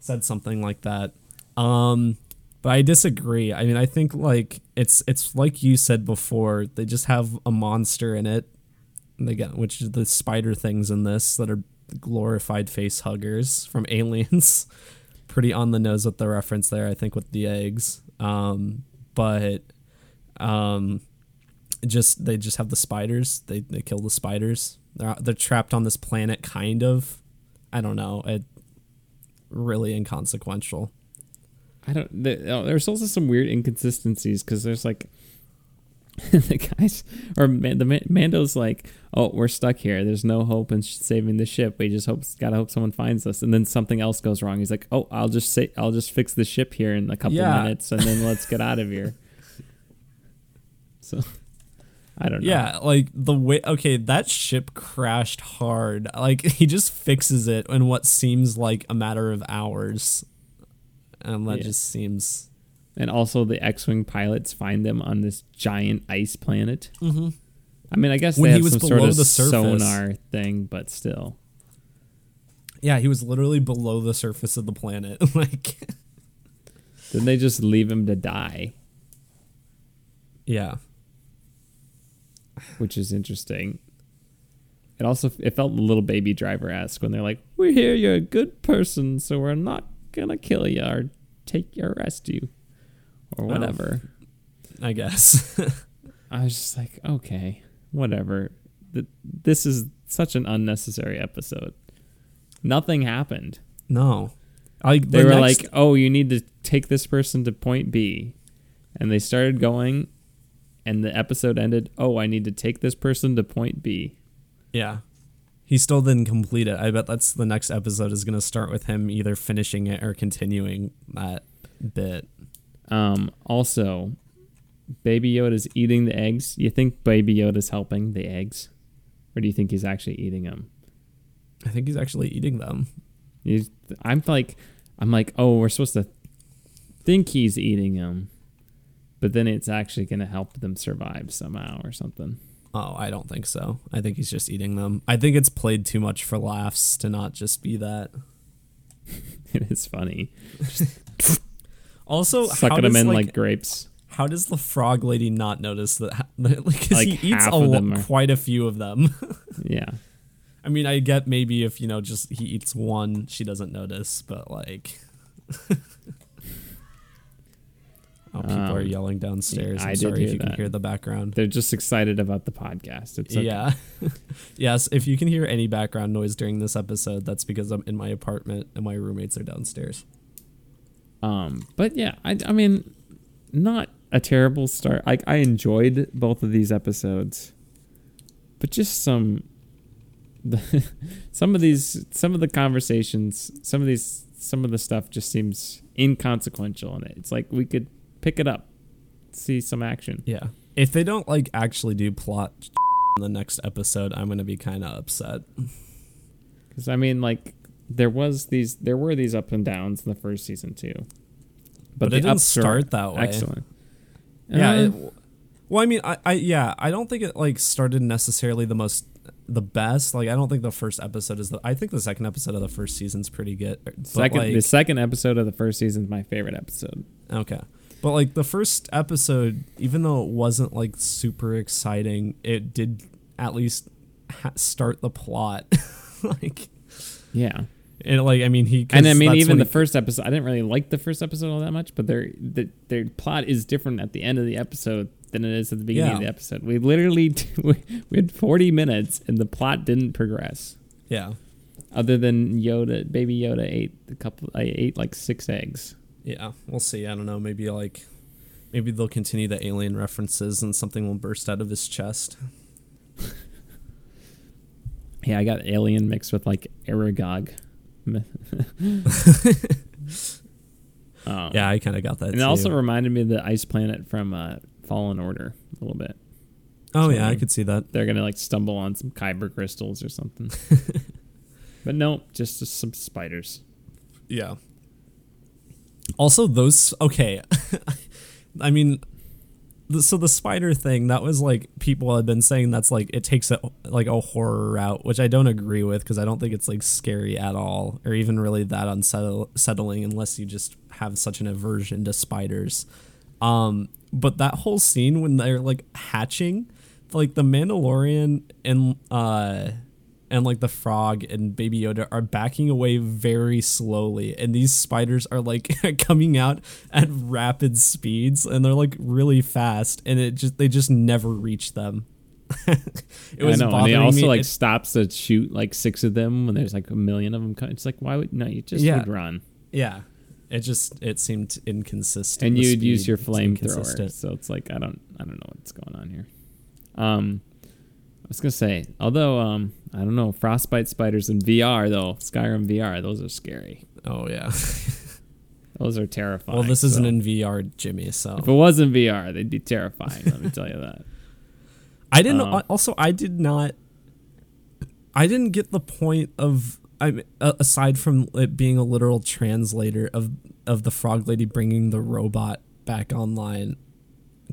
said something like that. Um but I disagree. I mean, I think like it's it's like you said before, they just have a monster in it. They which is the spider things in this that are glorified face huggers from aliens. Pretty on the nose with the reference there, I think, with the eggs. Um, but um just they just have the spiders they they kill the spiders they're they're trapped on this planet kind of i don't know it really inconsequential I don't. Oh, there's also some weird inconsistencies because there's like the guys or man, the Man- Mando's like, oh, we're stuck here. There's no hope in saving the ship. We just hope gotta hope someone finds us. And then something else goes wrong. He's like, oh, I'll just say I'll just fix the ship here in a couple Yeah. minutes, and then let's get out of here. So, I don't know. yeah like the way okay that ship crashed hard like he just fixes it in what seems like a matter of hours and that Yeah. just seems And also, the X-wing pilots find them on this giant ice planet. mm-hmm. I mean, I guess When they he was some sort below of the surface. sonar thing, but still. yeah he was literally below the surface of the planet like Then they just leave him to die, yeah which is interesting. It also it felt a little Baby Driver esque when they're like, "We hear you're a good person, so we're not gonna kill you or take you, arrest you, or whatever." i guess I was just like, "Okay, whatever." This is such an unnecessary episode. Nothing happened. no like They the were next- like, "Oh, you need to take this person to point B," and they started going, and the episode ended. Oh, I need to take this person to point B. Yeah. He still didn't complete it. I bet that's the next episode is going to start with him either finishing it or continuing that bit. Um, also, Baby Yoda's eating the eggs. You think Baby Yoda's helping the eggs, or do you think he's actually eating them? I think he's actually eating them. You, I'm like, I'm like, oh, we're supposed to think he's eating them, but then it's actually going to help them survive somehow or something. Oh, I don't think so. I think he's just eating them. I think it's played too much for laughs to not just be that. It is funny, Also, how sucking them in like, like, grapes. how does the frog lady not notice that? Like, because Like, he eats a lo- are- quite a few of them. Yeah, I mean, I get maybe if you know, just he eats one, she doesn't notice, but like. Oh, people are Um, yelling downstairs. I I'm did sorry if you can hear the background. they're just excited about the podcast. It's okay. Yeah. yes, if you can hear any background noise during this episode, that's because I'm in my apartment and my roommates are downstairs. Um, but yeah, I, I mean, not a terrible start. Like I enjoyed both of these episodes, but just some, the, some of these, some of the conversations, some of these, some of the stuff just seems inconsequential in it. It's like we could pick it up, see some action. Yeah. If they don't like actually do plot in the next episode, I'm going to be kind of upset. Because I mean, like there was these, there were these up and downs in the first season too, But, the it didn't start that way. Excellent. Yeah. Uh, it, well, I mean, I, I yeah, I don't think it like started necessarily the most the best. Like, I don't think the first episode is the. I think the second episode of the first season's pretty good. Second, like, the second episode of the first season is my favorite episode. Okay. But like the first episode, even though it wasn't like super exciting, it did at least ha- start the plot. like, Yeah. And like I mean he And I mean, even the he- first episode, I didn't really like the first episode all that much, but their the, their plot is different at the end of the episode than it is at the beginning of the episode. We literally we had 40 minutes and the plot didn't progress. yeah Other than Yoda, baby Yoda ate a couple. I ate like six eggs. yeah we'll see. I don't know. Maybe like maybe they'll continue the alien references and something will burst out of his chest. Yeah, I got alien mixed with like Aragog. um, Yeah, I kind of got that. and it also reminded me of the ice planet from uh, Fallen Order a little bit. oh yeah, I could see that. They're gonna like stumble on some kyber crystals or something. but no, just, just some spiders. Yeah. Also, those okay. I mean, so the spider thing that was like people had been saying that's like it takes a like a horror route, which I don't agree with because I don't think it's like scary at all or even really that unsettling unless you just have such an aversion to spiders. Um, but that whole scene when they're like hatching, like the Mandalorian and uh and like the frog and baby yoda are backing away very slowly and these spiders are like coming out at rapid speeds and they're like really fast and it just they just never reach them it was I know, and he also me like It- stops to shoot like six of them when there's like a million of them. co- It's like why would no? You just Yeah. would run, yeah it just it seemed inconsistent and you'd use your flamethrower. So it's like I don't I don't know what's going on here. Um, was gonna say, although um, I don't know, frostbite spiders in VR though, Skyrim VR, those are scary. oh yeah Those are terrifying. well this isn't in vr jimmy so If it wasn't VR, they'd be terrifying. let me tell you that. I didn't. Um, also, I did not. I didn't get the point of. I uh, aside from it being a literal translator of of the frog lady bringing the robot back online,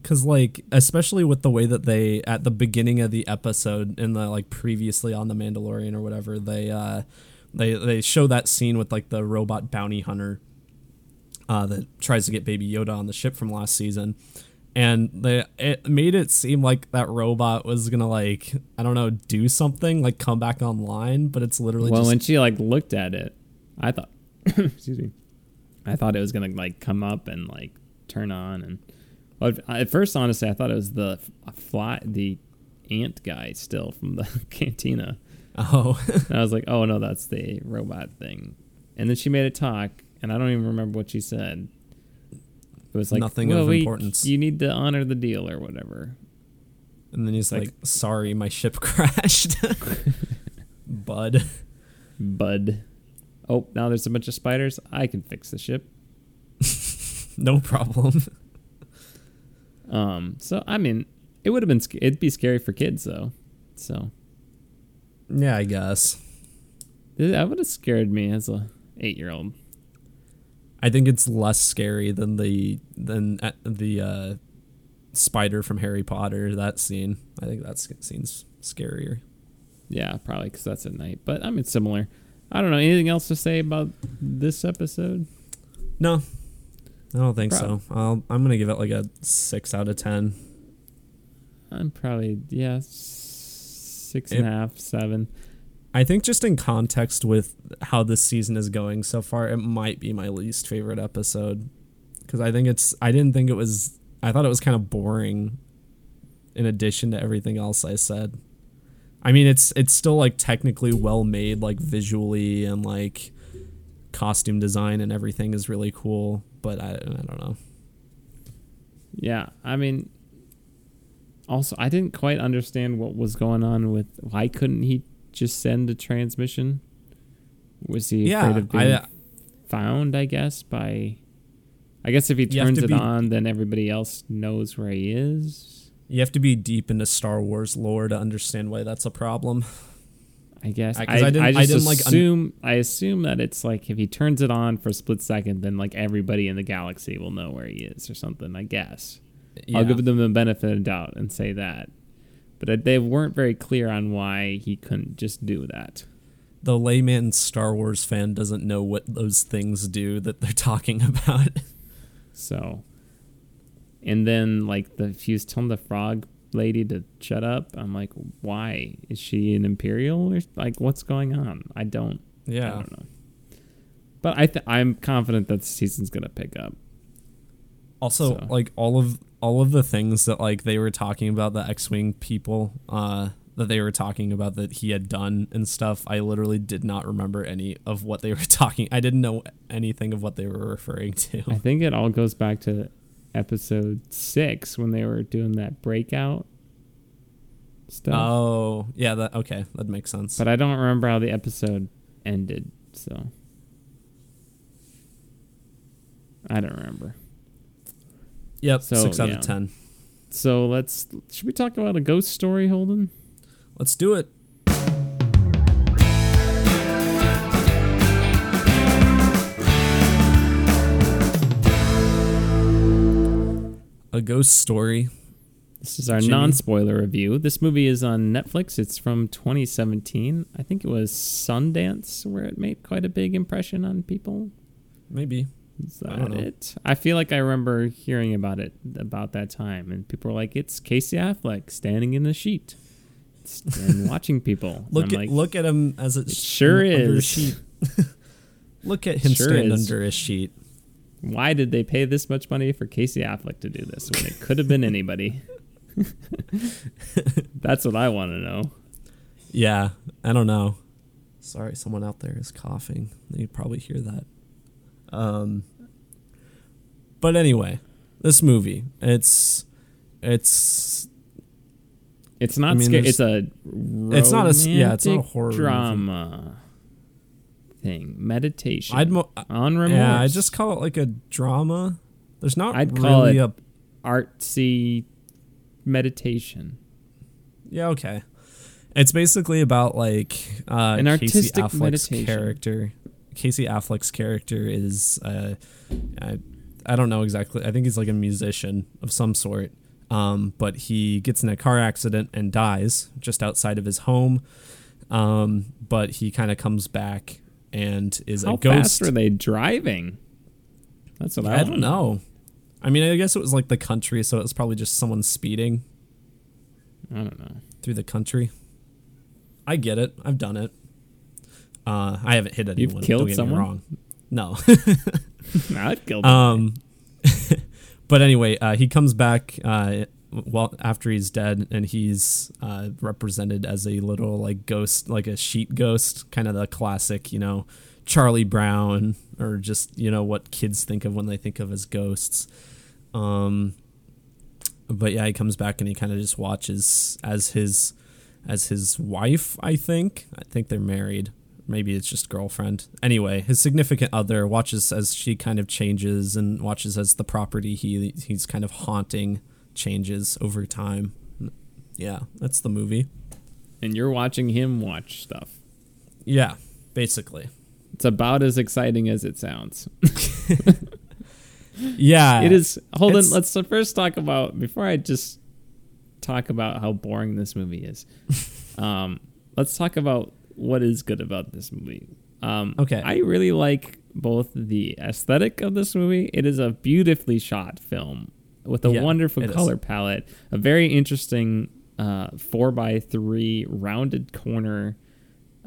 because like especially with the way that they at the beginning of the episode in the like previously on the Mandalorian or whatever they uh they they show that scene with like the robot bounty hunter uh that tries to get Baby Yoda on the ship from last season and they it made it seem like that robot was gonna like I don't know do something like come back online, but it's literally well, just when she like looked at it, I thought, excuse me, I thought it was gonna like come up and like turn on and. At first, honestly, I thought it was the fly, the ant guy still from the cantina. oh And I was like, oh no, that's the robot thing. And then she made it talk, and I don't even remember what she said. It was like Nothing well, of we- importance. You need to honor the deal or whatever. and then he's Like- like, "Sorry, my ship crashed." Bud. Bud. Oh, now there's a bunch of spiders. I can fix the ship. No problem. Um. So I mean, it would have been. It'd be scary for kids though. So yeah, I guess. that would have scared me as a eight year old. I think it's less scary than the than uh, the uh, spider from Harry Potter. That scene. I think that scene's scarier. Yeah, probably because that's at night. But I mean, similar. I don't know. Anything else to say about this episode? No, I don't think Prob- so. I'll, I'm gonna give it like a six out of ten. I'm probably yeah, s- six and a half, seven. I think just in context with how this season is going so far, it might be my least favorite episode because I think it's. I didn't think it was. I thought it was kind of boring. In addition to everything else I said, I mean it's it's still like technically well made, like visually and like costume design and everything is really cool. But I I don't know. Yeah, I mean, also I didn't quite understand what was going on with why couldn't he just send a transmission? Was he Yeah, afraid of being I- found? I guess by. I guess if he turns it be- on, then everybody else knows where he is. You have to be deep into Star Wars lore to understand why that's a problem. I guess I- I, didn't- I just didn't, like, un- assume I assume that it's like if he turns it on for a split second, then like everybody in the galaxy will know where he is or something. I guess I'll give them the benefit of doubt and say that, but they weren't very clear on why he couldn't just do that. the layman Star Wars fan doesn't know what those things do that they're talking about. So And then like the he was telling the frog lady to shut up. I'm like, why is she an imperial or like what's going on? I don't. Yeah. I don't know. But I th- I'm confident that the season's gonna pick up. Also, So- like all of all of the things that like they were talking about the X-wing people uh that they were talking about that he had done and stuff, I literally did not remember any of what they were talking. I didn't know anything of what they were referring to. I think it all goes back to episode six when they were doing that breakout stuff. Oh, yeah, that okay, that makes sense. But I don't remember how the episode ended, so I don't remember. yep, so, 6 out yeah. of 10. So let's should we talk about a ghost story, Holden? Let's do it. A ghost story. This is our non-spoiler review. This movie is on Netflix. It's from 2017. I think it was Sundance where it made quite a big impression on people. Maybe. Is I that don't know. it? I feel like I remember hearing about it about that time, and people were like, "It's Casey Affleck standing in the sheet and watching people." Look at like, look at him as It sure under a is. sheet. look at him Sure stand is. under a sheet. Why did they pay this much money for Casey Affleck to do this when it could have been anybody? That's what I want to know. Yeah, I don't know. Sorry, someone out there is coughing. You probably hear that. Um, but anyway, this movie, it's it's It's not I mean, scary. It's a It's not a yeah, it's not a horror movie. Thing. Meditation. I'd mo- on remorse. yeah, I just call it like a drama. There's not I'd call really it- a artsy meditation. yeah okay. It's basically about like uh, An Casey artistic Affleck's meditation. character. Casey Affleck's character is uh, I, I don't know exactly. I think he's like a musician of some sort. Um, but he gets in a car accident and dies just outside of his home. Um, but he kind of comes back and is How a ghost. fast are they driving? That's what I, I don't know. I mean, I guess it was like the country, so it was probably just someone speeding I don't know. through the country. I get it. I've done it. Uh, I haven't hit anyone. You've killed someone? Me wrong. No. I'd kill um, but anyway, uh, he comes back uh, well after he's dead, and he's uh, represented as a little like ghost, like a sheet ghost, kind of the classic, you know, Charlie Brown, or just you know what kids think of when they think of as ghosts. Um, but yeah, he comes back and he kind of just watches as his as his wife. I think. I think they're married. Maybe it's just girlfriend. Anyway, his significant other watches as she kind of changes and watches as the property he he's kind of haunting changes over time. Yeah, that's the movie. and you're watching him watch stuff. Yeah, basically. It's about as exciting as it sounds. Yeah, it is. Hold on. Let's first talk about before I just talk about how boring this movie is. um, let's talk about what is good about this movie. Um, Okay. I really like both the aesthetic of this movie. It is a beautifully shot film with a Yeah, wonderful it is. color palette, a very interesting uh, four by three rounded corner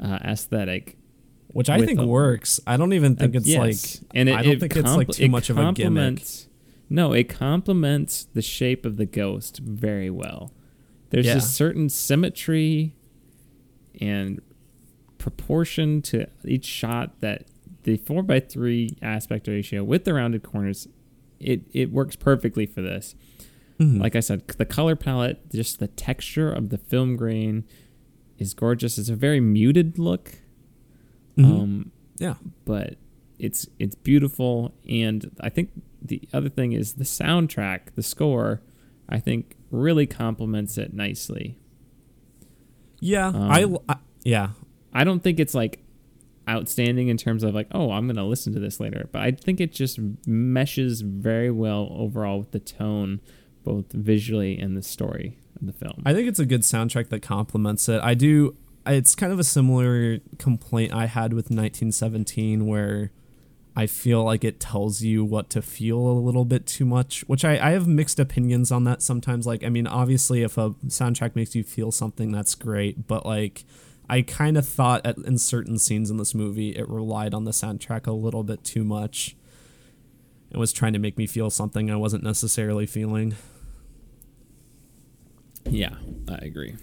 uh, aesthetic. which I think a- works. I don't even think Uh, it's yes. like and it, I don't it think it's like too much of a gimmick. No, it complements the shape of the ghost very well. There's Yeah. a certain symmetry and proportion to each shot that the four by three aspect ratio with the rounded corners, it it works perfectly for this. Mhm. Like I said, the color palette, just the texture of the film grain is gorgeous. It's a very muted look. Mhm. Um, yeah. but it's it's beautiful and i think the other thing is the soundtrack the score i think really complements it nicely Yeah, Um, I, I yeah, i don't think it's like outstanding in terms of like oh i'm gonna listen to this later but i think it just meshes very well overall with the tone both visually and the story of the film I think it's a good soundtrack that complements it. I do. It's kind of a similar complaint I had with 1917, where I feel like it tells you what to feel a little bit too much, which I, I have mixed opinions on that sometimes. Like, I mean, obviously, if a soundtrack makes you feel something, that's great. But, like, I kind of thought at, in certain scenes in this movie, it relied on the soundtrack a little bit too much. It was trying to make me feel something I wasn't necessarily feeling. Yeah, I agree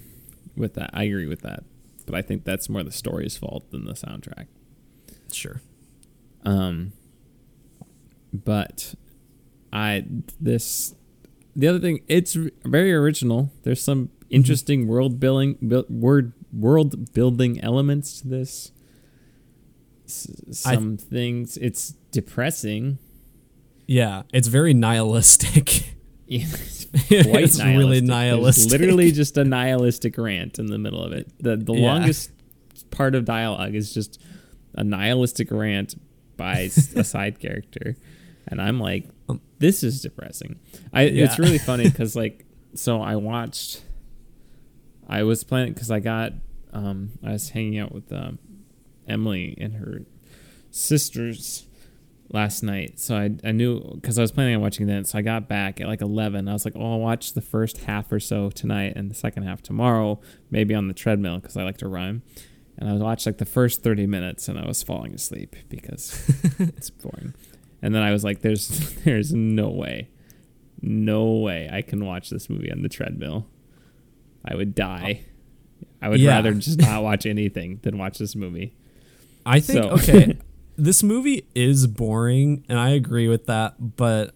with that. I agree with that. But I think that's more the story's fault than the soundtrack. Sure. Um, but I this the other thing it's very original. There's some mm-hmm. interesting mm-hmm. world building word world building elements to this. S- some th- things it's depressing. Yeah, it's very nihilistic. Yeah, it's, nihilistic. really nihilistic. There's literally just a nihilistic rant in the middle of it. The the yeah. longest part of dialogue is just a nihilistic rant by a side character, and I'm like, um, this is depressing. I yeah. it's really funny because like so I watched. I was planning because I got um I was hanging out with um, Emily and her sisters last night. So I, I knew because I was planning on watching that. So I got back at like 11. I was like, oh, I'll watch the first half or so tonight and the second half tomorrow, maybe on the treadmill because I like to run and I watched like the first 30 minutes and I was falling asleep because it's boring. And then I was like, there's, there's no way, no way I can watch this movie on the treadmill. I would die. I would yeah. rather just not watch anything than watch this movie. I think, so. okay, this movie is boring and I agree with that, but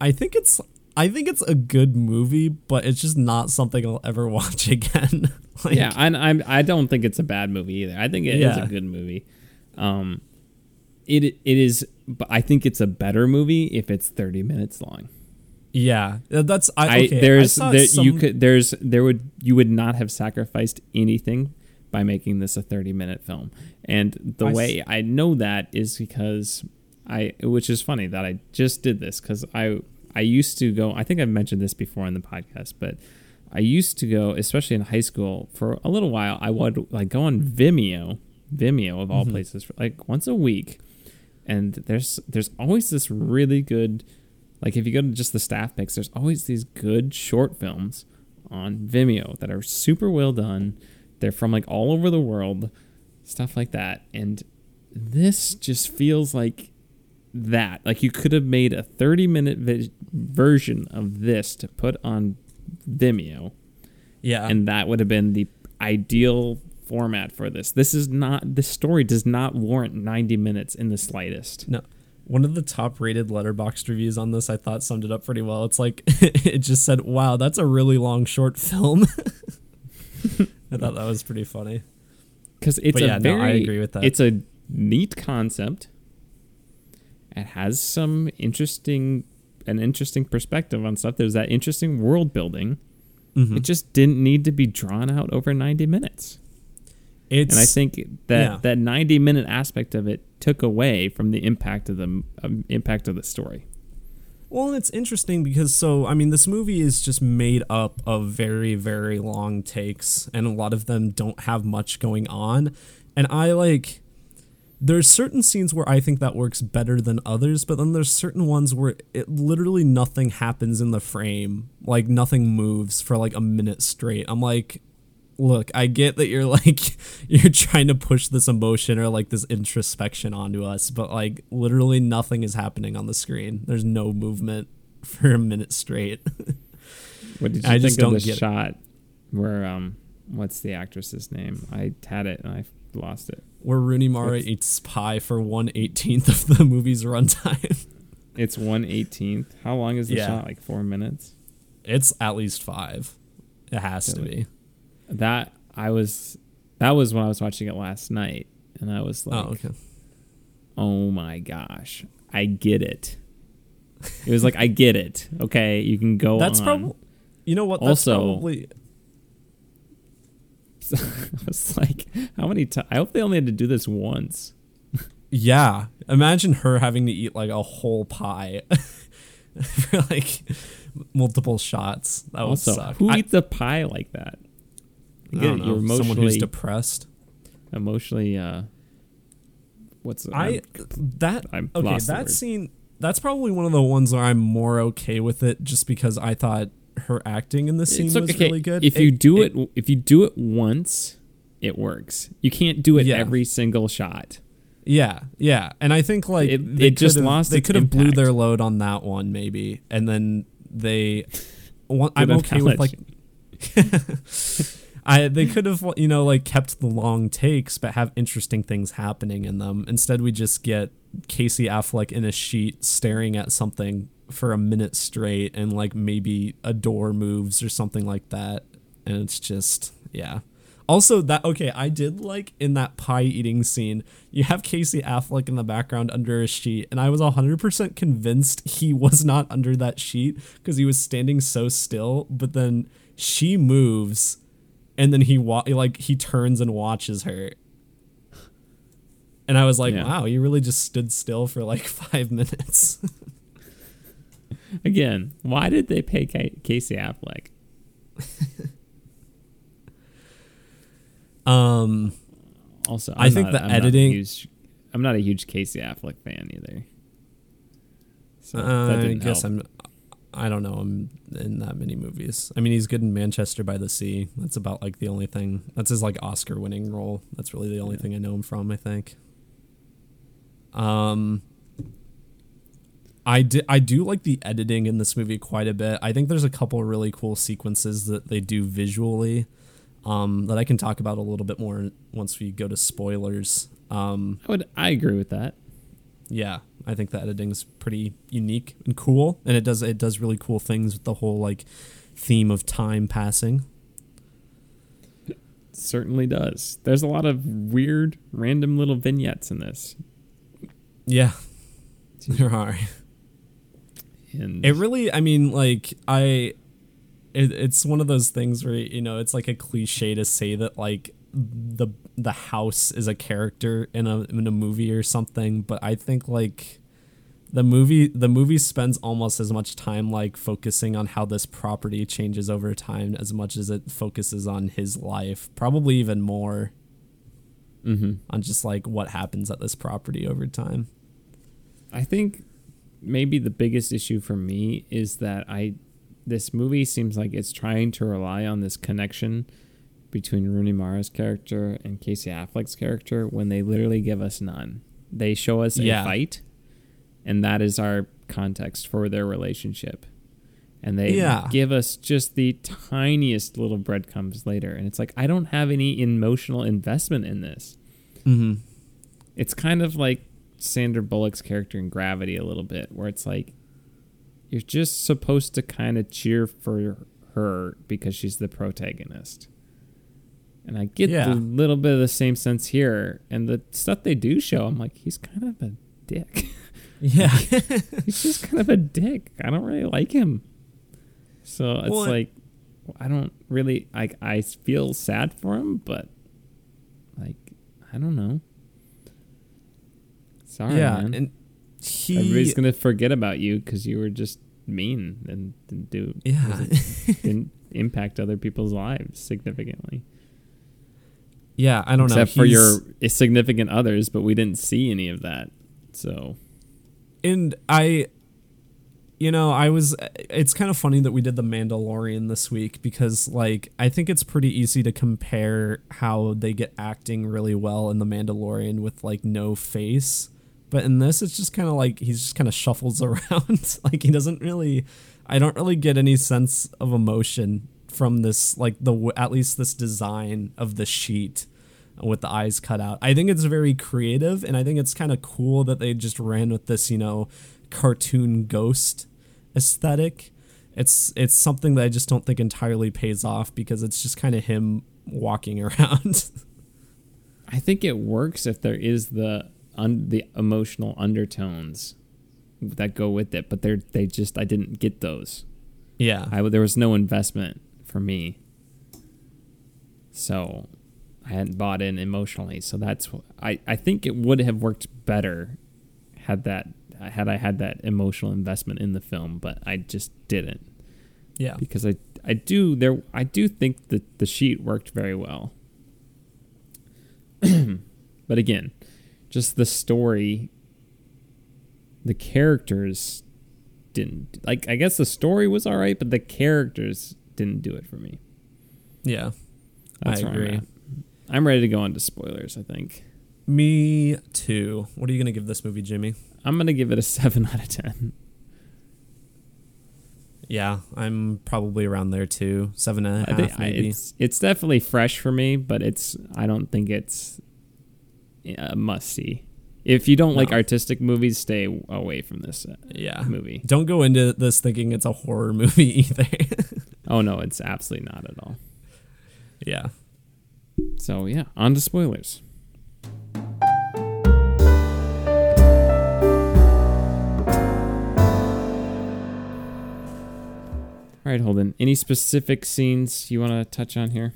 I think it's I think it's a good movie, but it's just not something I'll ever watch again. like, yeah, I, I'm. I don't think it's a bad movie either. I think it yeah. is a good movie. Um, it it is, but I think it's a better movie if it's 30 minutes long. Yeah, that's I. Okay, I there's I there, some... you could there's there would you would not have sacrificed anything by making this a 30 minute film. And the I way s- I know that is because I, which is funny that I just did this because I I used to go. I think I've mentioned this before in the podcast, but I used to go, especially in high school, for a little while. I would like go on Vimeo, Vimeo of all mm-hmm. places, for like once a week, and there's there's always this really good, like if you go to just the staff picks, there's always these good short films on Vimeo that are super well done. They're from like all over the world, stuff like that, and this just feels like that. Like you could have made a 30 minute vi- version of this to put on Vimeo. Yeah. And that would have been the ideal format for this. This is not this story does not warrant 90 minutes in the slightest. No. One of the top rated Letterboxd reviews on this I thought summed it up pretty well. It's like it just said, "Wow, that's a really long short film." I thought that was pretty funny. Cuz it's but a yeah, very no, I agree with that. It's a neat concept it has some interesting an interesting perspective on stuff. There's that interesting world building. Mm-hmm. It just didn't need to be drawn out over 90 minutes. It's, and I think that yeah. that 90 minute aspect of it took away from the impact of the um, impact of the story. Well, it's interesting because so I mean this movie is just made up of very very long takes and a lot of them don't have much going on and I like there's certain scenes where I think that works better than others, but then there's certain ones where it literally nothing happens in the frame, like nothing moves for like a minute straight. I'm like, look, I get that you're like you're trying to push this emotion or like this introspection onto us, but like literally nothing is happening on the screen. There's no movement for a minute straight. what did you I think of the shot it. where um what's the actress's name? I had it and I lost it where Rooney Mara eats pie for one eighteenth of the movie's runtime. it's one eighteenth. How long is the yeah. shot? Like four minutes. It's at least five. It has really? to be. That I was. That was when I was watching it last night, and I was oh, like, "Oh, okay. oh my gosh, I get it." It was like, "I get it." Okay, you can go. That's probably. You know what? That's also, probably I was like, how many times? I hope they only had to do this once. yeah. Imagine her having to eat like a whole pie for like multiple shots. That would also, suck. Who I, eats a pie like that? Get, You're emotionally, someone who's depressed. Emotionally, uh, what's the, I I'm- that I'm okay that scene that's probably one of the ones where I'm more okay with it just because I thought her acting in the scene it's was really good. If you do it, if you do it once, it works. You can't do it Yeah. every single shot. Yeah, yeah, and I think like It- they it just lost They could have blew their load on that one maybe, and then they. I'm okay with like. I they could have you know like kept the long takes but have interesting things happening in them. Instead, we just get Casey Affleck in a sheet staring at something for a minute straight, and like maybe a door moves or something like that, and it's just yeah. Also, that okay, I did like in that pie eating scene, you have Casey Affleck in the background under a sheet, and I was 100% convinced he was not under that sheet because he was standing so still, but then she moves and then he wa- like he turns and watches her. And I was like, Yeah. wow, you really just stood still for like 5 minutes. Again, why did they pay Ca- Casey Affleck? um Also, I I'm think not- the I'm not editing- huge- I'm not a huge Casey Affleck fan either. So that Uh, I didn't guess help. I'm. I don't know him in that many movies. I mean, he's good in Manchester by the Sea. That's about like the only thing. That's his like Oscar-winning role. That's really the only Yeah. thing I know him from. I think. Um. I di- I do like the editing in this movie quite a bit. I think there's a couple really cool sequences that they do visually, um, that I can talk about a little bit more once we go to spoilers. Um, I would. I agree with that. Yeah, I think the editing's pretty unique and cool, and it does it does really cool things with the whole like theme of time passing. It certainly does. There's a lot of weird, random little vignettes in this, Yeah, there are. and It really, I mean, like I, it, it's one of those things where you know it's like a cliche to say that like the the house is a character in a in a movie or something, but I think like the movie the movie spends almost as much time like focusing on how this property changes over time as much as it focuses on his life, probably even more hmm on just like what happens at this property over time. I think maybe the biggest issue for me is that I this movie seems like it's trying to rely on this connection between Rooney Mara's character and Casey Affleck's character when they literally give us none. They show us Yeah. a fight, and that is our context for their relationship. And they Yeah. give us just the tiniest little breadcrumbs later. And it's like, I don't have any emotional investment in this Mm-hmm. it's kind of like Sandra Bullock's character in Gravity a little bit, where it's like you're just supposed to kind of cheer for her because she's the protagonist. And I get Yeah. a little bit of the same sense here, and the stuff they do show, I'm like, he's kind of a dick. Yeah. he's just kind of a dick. I don't really like him. So it's Well, like I don't really like. I feel sad for him, but like I don't know. Sorry, yeah, man. and he Everybody's gonna forget about you because you were just mean and didn't do yeah. didn't impact other people's lives significantly. Yeah, I don't Except know. Except for your significant others, but we didn't see any of that. So and I you know, I was it's kind of funny that we did the Mandalorian this week because like I think it's pretty easy to compare how they get acting really well in the Mandalorian with like no face. But in this it's just kind of like he's just kind of shuffles around. like he doesn't really I don't really get any sense of emotion from this like the at least this design of the sheet with the eyes cut out. I think it's very creative and I think it's kind of cool that they just ran with this, you know, cartoon ghost aesthetic. It's it's something that I just don't think entirely pays off because it's just kind of him walking around. I think it works if there is the un- the emotional undertones that go with it, but they're they just I didn't get those. yeah. I there was no investment for me, so I hadn't bought in emotionally. So that's I I think it would have worked better had that had I had that emotional investment in the film, but I just didn't Yeah. because I I do there I do think that the sheet worked very well. but again, just the story, the characters didn't like. I guess the story was all right, but the characters didn't do it for me. Yeah, That's I where I'm agree. I'm ready to go into spoilers. I think Me too. What are you gonna give this movie, Jimmy? I'm gonna give it a seven out of ten. Yeah, I'm probably around there too. Seven and a half, think maybe. it's it's definitely fresh for me, but it's I don't think it's a must see. If you don't like artistic movies, stay away from this uh, yeah. movie. Don't go into this thinking it's a horror movie either. Oh no, it's absolutely not at all. yeah. So yeah, on to spoilers. All right, Holden. Any specific scenes you want to touch on here?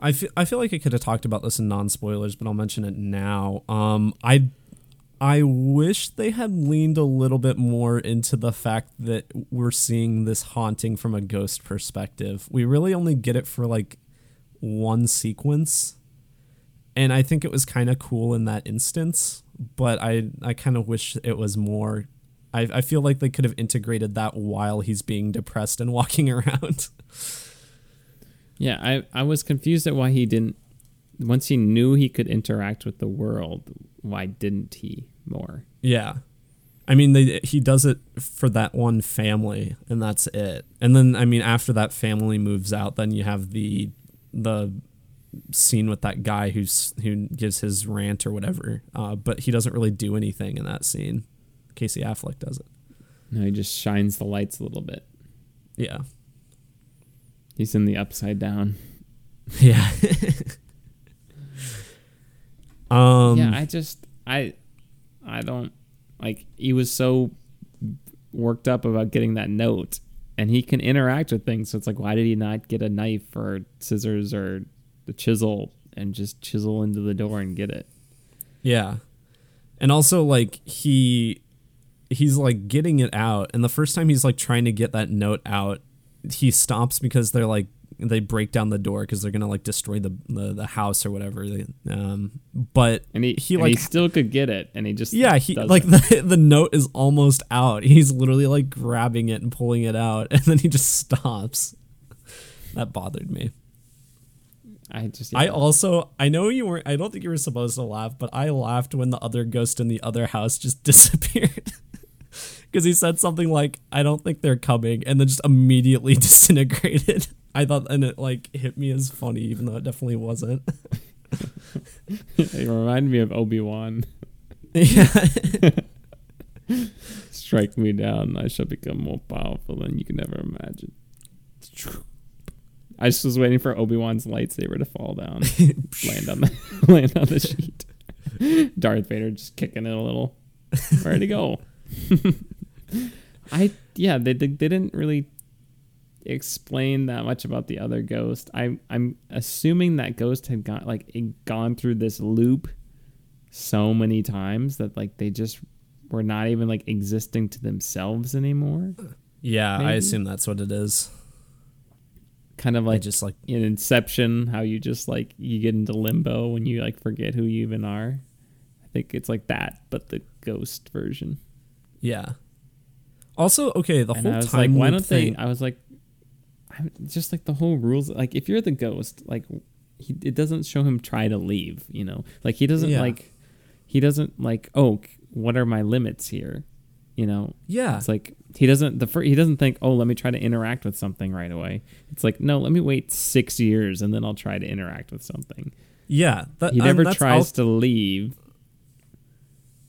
I feel I feel like I could have talked about this in non spoilers, but I'll mention it now. Um, I I wish they had leaned a little bit more into the fact that we're seeing this haunting from a ghost perspective. We really only get it for like one sequence, and I think it was kind of cool in that instance. But I I kind of wish it was more. I I feel like they could have integrated that while he's being depressed and walking around. Yeah, I, I was confused at why he didn't. Once he knew he could interact with the world, why didn't he more? Yeah. I mean, they, he does it for that one family, and that's it. And then, I mean, after that family moves out, then you have the the scene with that guy who's who gives his rant or whatever. Uh, but he doesn't really do anything in that scene. Casey Affleck does it. No, he just shines the lights a little bit. Yeah. He's in the upside down. Yeah. um. yeah, I just I I don't like he was so worked up about getting that note and he can interact with things. So it's like why did he not get a knife or scissors or the chisel and just chisel into the door and get it? Yeah. And also like he he's like getting it out. And the first time he's like trying to get that note out, he stops because they're like they break down the door because they're gonna like destroy the, the the house or whatever. They, um, but and he he and like he still could get it and he just yeah he doesn't. like the the note is almost out. He's literally like grabbing it and pulling it out, and then he just stops. That bothered me. I just I also I know you weren't I don't think you were supposed to laugh, but I laughed when the other ghost in the other house just disappeared. Because he said something like, I don't think they're coming, and then just immediately disintegrated. I thought and it like hit me as funny, even though it definitely wasn't. it reminded me of Obi-Wan yeah. strike me down I shall become more powerful than you can ever imagine I just was waiting for Obi-Wan's lightsaber to fall down land on the land on the sheet. Darth Vader just kicking it a little. Where'd he go? I yeah, they, they they didn't really explain that much about the other ghost. I I'm assuming that ghost had got like it gone through this loop so many times that like they just were not even like existing to themselves anymore. Yeah, I assume that's what it is. Kind of Like just like in Inception, how you just like you get into limbo when you like forget who you even are. I think it's like that, but the ghost version. yeah. Also, okay, the and whole time like, why don't thing. they? I was like, I, just like the whole rules. Like, if you're the ghost, like, he, it doesn't show him try to leave. You know, like he doesn't Yeah. like, he doesn't like. Oh, what are my limits here? You know, yeah, it's like he doesn't the fir- he doesn't think, oh, let me try to interact with something right away. It's like, no, let me wait six years and then I'll try to interact with something. yeah. That, He never that's- tries I'll, to leave.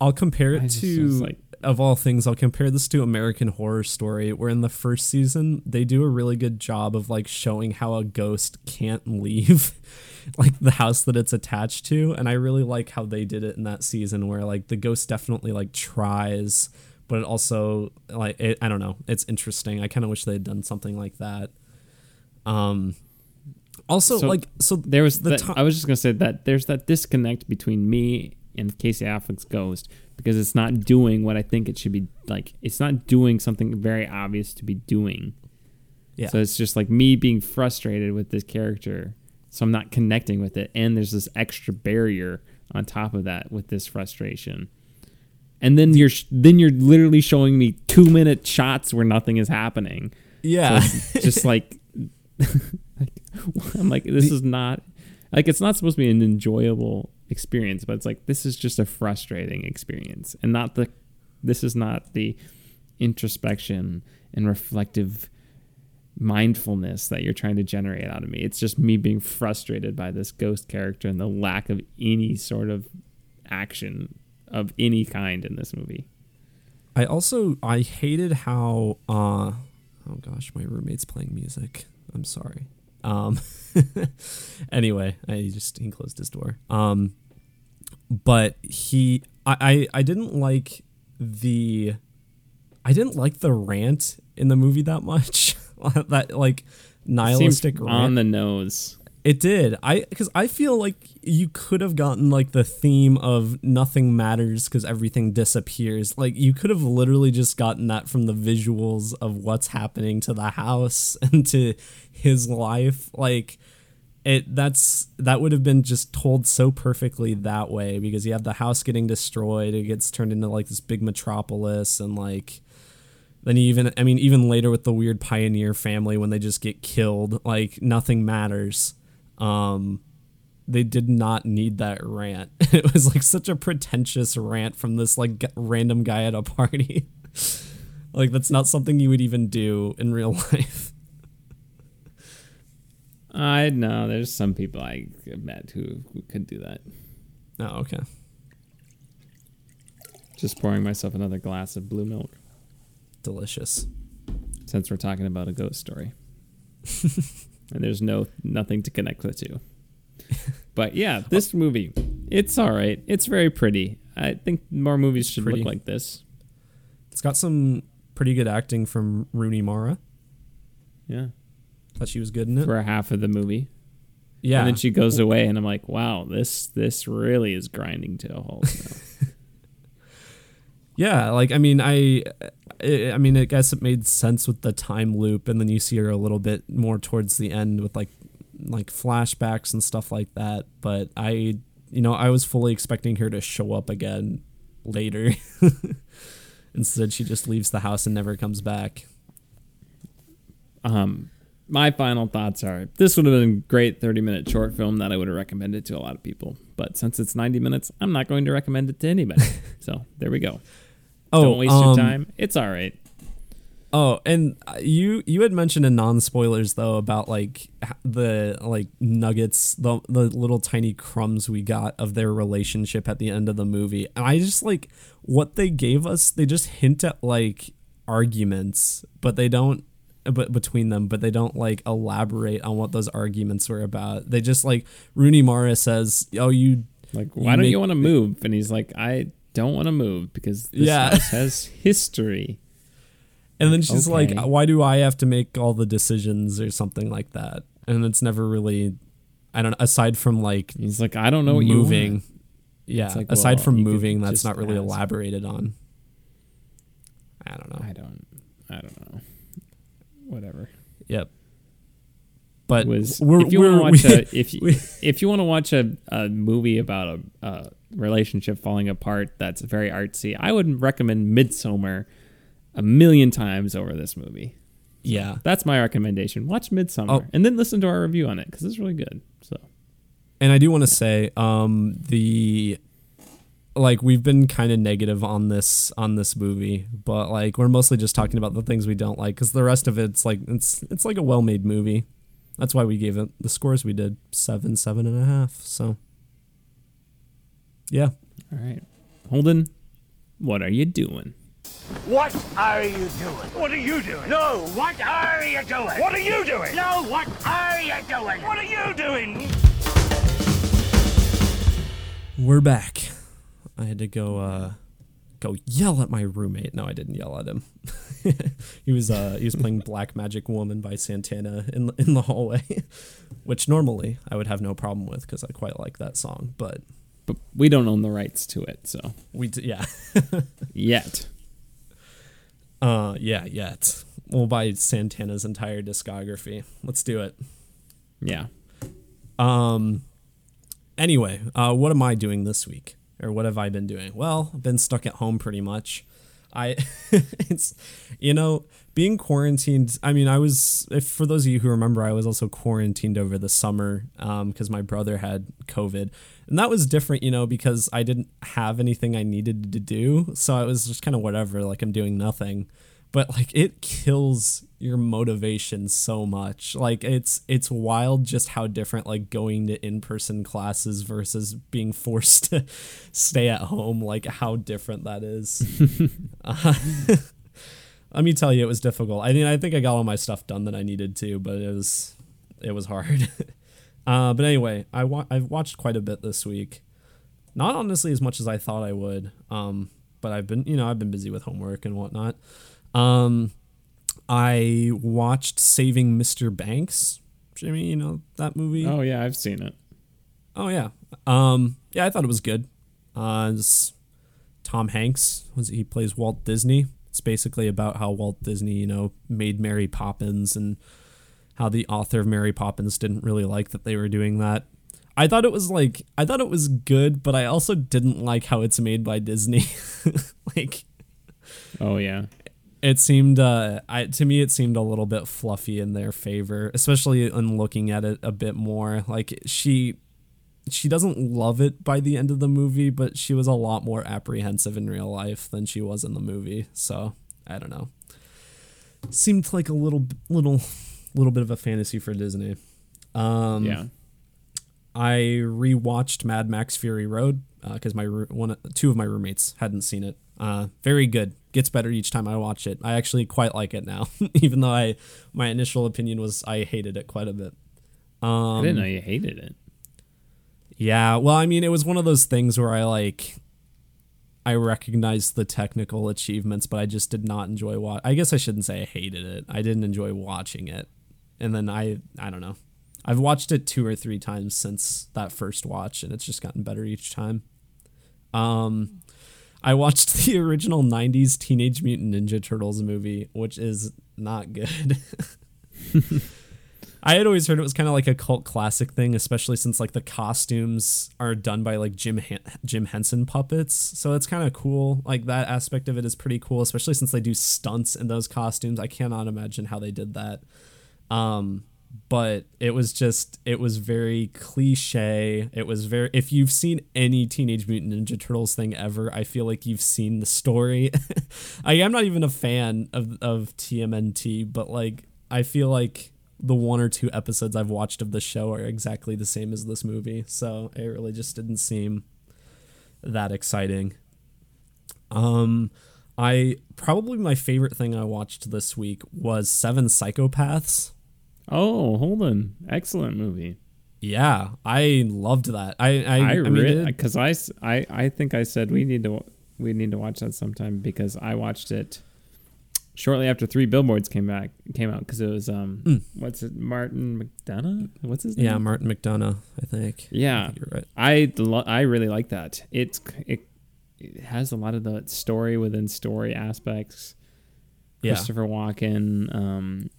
I'll compare it to like, of all things, I'll compare this to American Horror Story, where in the first season they do a really good job of like showing how a ghost can't leave, like the house that it's attached to, and I really like how they did it in that season, where like the ghost definitely like tries, but it also like it, I don't know, it's interesting. I kind of wish they had done something like that. Um, also So like so there was the the ti- I was just gonna say that there's that disconnect between me and Casey Affleck's Ghost because it's not doing what I think it should be like. It's not doing something very obvious to be doing. Yeah. So it's just like me being frustrated with this character, so I'm not connecting with it, and there's this extra barrier on top of that with this frustration. And then you're sh- then you're literally showing me 2 minute shots where nothing is happening. Yeah. So just like I'm like this is not like it's not supposed to be an enjoyable experience, but it's like this is just a frustrating experience and not the this is not the introspection and reflective mindfulness that you're trying to generate out of me. It's just me being frustrated by this ghost character and the lack of any sort of action of any kind in this movie. I also I hated how uh oh gosh, my roommate's playing music. I'm sorry. Um anyway, I just he closed his door. Um but he I, I I didn't like the I didn't like the rant in the movie that much. that like nihilistic rant. on the nose. It did. I because I feel like you could have gotten like the theme of nothing matters because everything disappears. Like you could have literally just gotten that from the visuals of what's happening to the house and to his life. Like it that's that would have been just told so perfectly that way because you have the house getting destroyed, it gets turned into like this big metropolis and like then even I mean even later with the weird pioneer family when they just get killed, like nothing matters. Um they did not need that rant. It was like such a pretentious rant from this like g- random guy at a party. like that's not something you would even do in real life. I know there's some people I met who, who could do that. Oh, okay. Just pouring myself another glass of blue milk Delicious. since we're talking about a ghost story. And there's no nothing to connect the two. But yeah, this movie, it's all right. It's very pretty. I think more movies should pretty. look like this. It's got some pretty good acting from Rooney Mara. Yeah, Thought she was good in it. for half of the movie. Yeah. And then she goes away, and I'm like, wow, this this really is grinding to a halt. Yeah, like I mean, I, I, I mean, I guess it made sense with the time loop, and then you see her a little bit more towards the end with like, like flashbacks and stuff like that. But I, you know, I was fully expecting her to show up again later. Instead, she just leaves the house and never comes back. um, my final thoughts are: this would have been a great 30 minute short film that I would have recommended to a lot of people. But since it's 90 minutes, I'm not going to recommend it to anybody. so there we go. Oh, Don't waste um, your time. It's all right. Oh, and you you had mentioned in non spoilers though about like the like nuggets, the the little tiny crumbs we got of their relationship at the end of the movie, and I just like what they gave us. They just hint at like arguments, but they don't. But between them, but they don't like elaborate on what those arguments were about. They just like Rooney Mara says, "Oh, you Like, you why don't make- you want to move? And he's like, I don't want to move because this Yeah. house has history. And then she's like, "Why do I have to make all the decisions or something like that?" And it's never really, I don't know. Aside from like He's like, I don't know what moving, yeah. Like, aside well, from moving, that's not really ask. elaborated on. I don't know. I don't. I don't know. Whatever. Yep. But was we're, if you want to watch we- a if you, we- if you want to watch a, a movie about a, a relationship falling apart that's very artsy, I would recommend Midsommar a million times over this movie. yeah. That's my recommendation. Watch Midsommar Oh. and then listen to our review on it because it's really good. So And I do want to say, um, the like we've been kind of negative on this on this movie, but like we're mostly just talking about the things we don't like because the rest of it's like it's it's like a well made movie. That's why we gave it the scores we did seven, seven and a half. So yeah, all right, Holden, what are you doing? What are you doing? What are you doing? No, what are you doing? What are you doing? No, what are you doing? What are you doing? we're back. I had to go uh go yell at my roommate. No, I didn't yell at him. he was uh he was playing Black Magic Woman by Santana in in the hallway, which normally I would have no problem with because I quite like that song, but But we don't own the rights to it, so we d- yeah. yet. Uh yeah, yet. We'll buy Santana's entire discography. Let's do it. Yeah. Um anyway, uh, what am I doing this week? Or what have I been doing? Well, I've been stuck at home pretty much. I, it's, you know, being quarantined. I mean, I was, if for those of you who remember, I was also quarantined over the summer because um, my brother had COVID. And that was different, you know, because I didn't have anything I needed to do. So I was just kind of whatever, like I'm doing nothing but like it kills your motivation so much. Like it's it's wild just how different like going to in-person classes versus being forced to stay at home like how different that is. Uh, let me tell you it was difficult. I mean i think i got all my stuff done that i needed to but it was it was hard. Uh, but anyway i wa- i've watched quite a bit this week. Not honestly as much as i thought i would um, but i've been you know i've been busy with homework and whatnot um, I watched Saving Mr. Banks. Jimmy, you know that movie? Oh yeah, I've seen it. Oh yeah. Um, yeah, I thought it was good. Uh, Tom Hanks was he plays Walt Disney. It's basically about how Walt Disney, you know, made Mary Poppins and how the author of Mary Poppins didn't really like that they were doing that. I thought it was like I thought it was good, but I also didn't like how it's made by Disney. like Oh yeah it seemed uh, I, to me it seemed a little bit fluffy in their favor especially in looking at it a bit more. Like she she doesn't love it by the end of the movie but she was a lot more apprehensive in real life than she was in the movie. So i don't know. Seemed like a little little little bit of a fantasy for disney. Um yeah. I rewatched mad max fury road because uh, my one two of my roommates hadn't seen it uh, very good. Gets better each time I watch it. I actually quite like it now, even though I my initial opinion was I hated it quite a bit. Um, I didn't know you hated it. Yeah, well, I mean, it was one of those things where I like I recognized the technical achievements, but I just did not enjoy watch. I guess I shouldn't say I hated it. I didn't enjoy watching it, and then I I don't know. I've watched it two or three times since that first watch, and it's just gotten better each time. Um, I watched the original 90s Teenage Mutant Ninja Turtles movie, which is not good. I had always heard it was kind of like a cult classic thing, especially since like the costumes are done by like Jim Jim Henson puppets. So it's kind of cool. Like that aspect of it is pretty cool, especially since they do stunts in those costumes. I cannot imagine how they did that. Um, but it was just it was very cliche. It was very if you've seen any teenage mutant ninja turtles thing ever i feel like you've seen the story. I am not even a fan of of tmnt but like i feel like the one or two episodes i've watched of the show are exactly the same as this movie so it really just didn't seem that exciting. Um i probably my favorite thing i watched this week was seven psychopaths Oh, Holden, excellent movie. Yeah, I loved that. I I, I, I mean, because I, I I think I said we need to we need to watch that sometime because I watched it shortly after Three Billboards came back came out because it was um mm. what's it Martin McDonagh what's his name yeah Martin McDonagh I think yeah I think you're right I I really like that it's it, it has a lot of the story within story aspects yeah. Christopher Walken um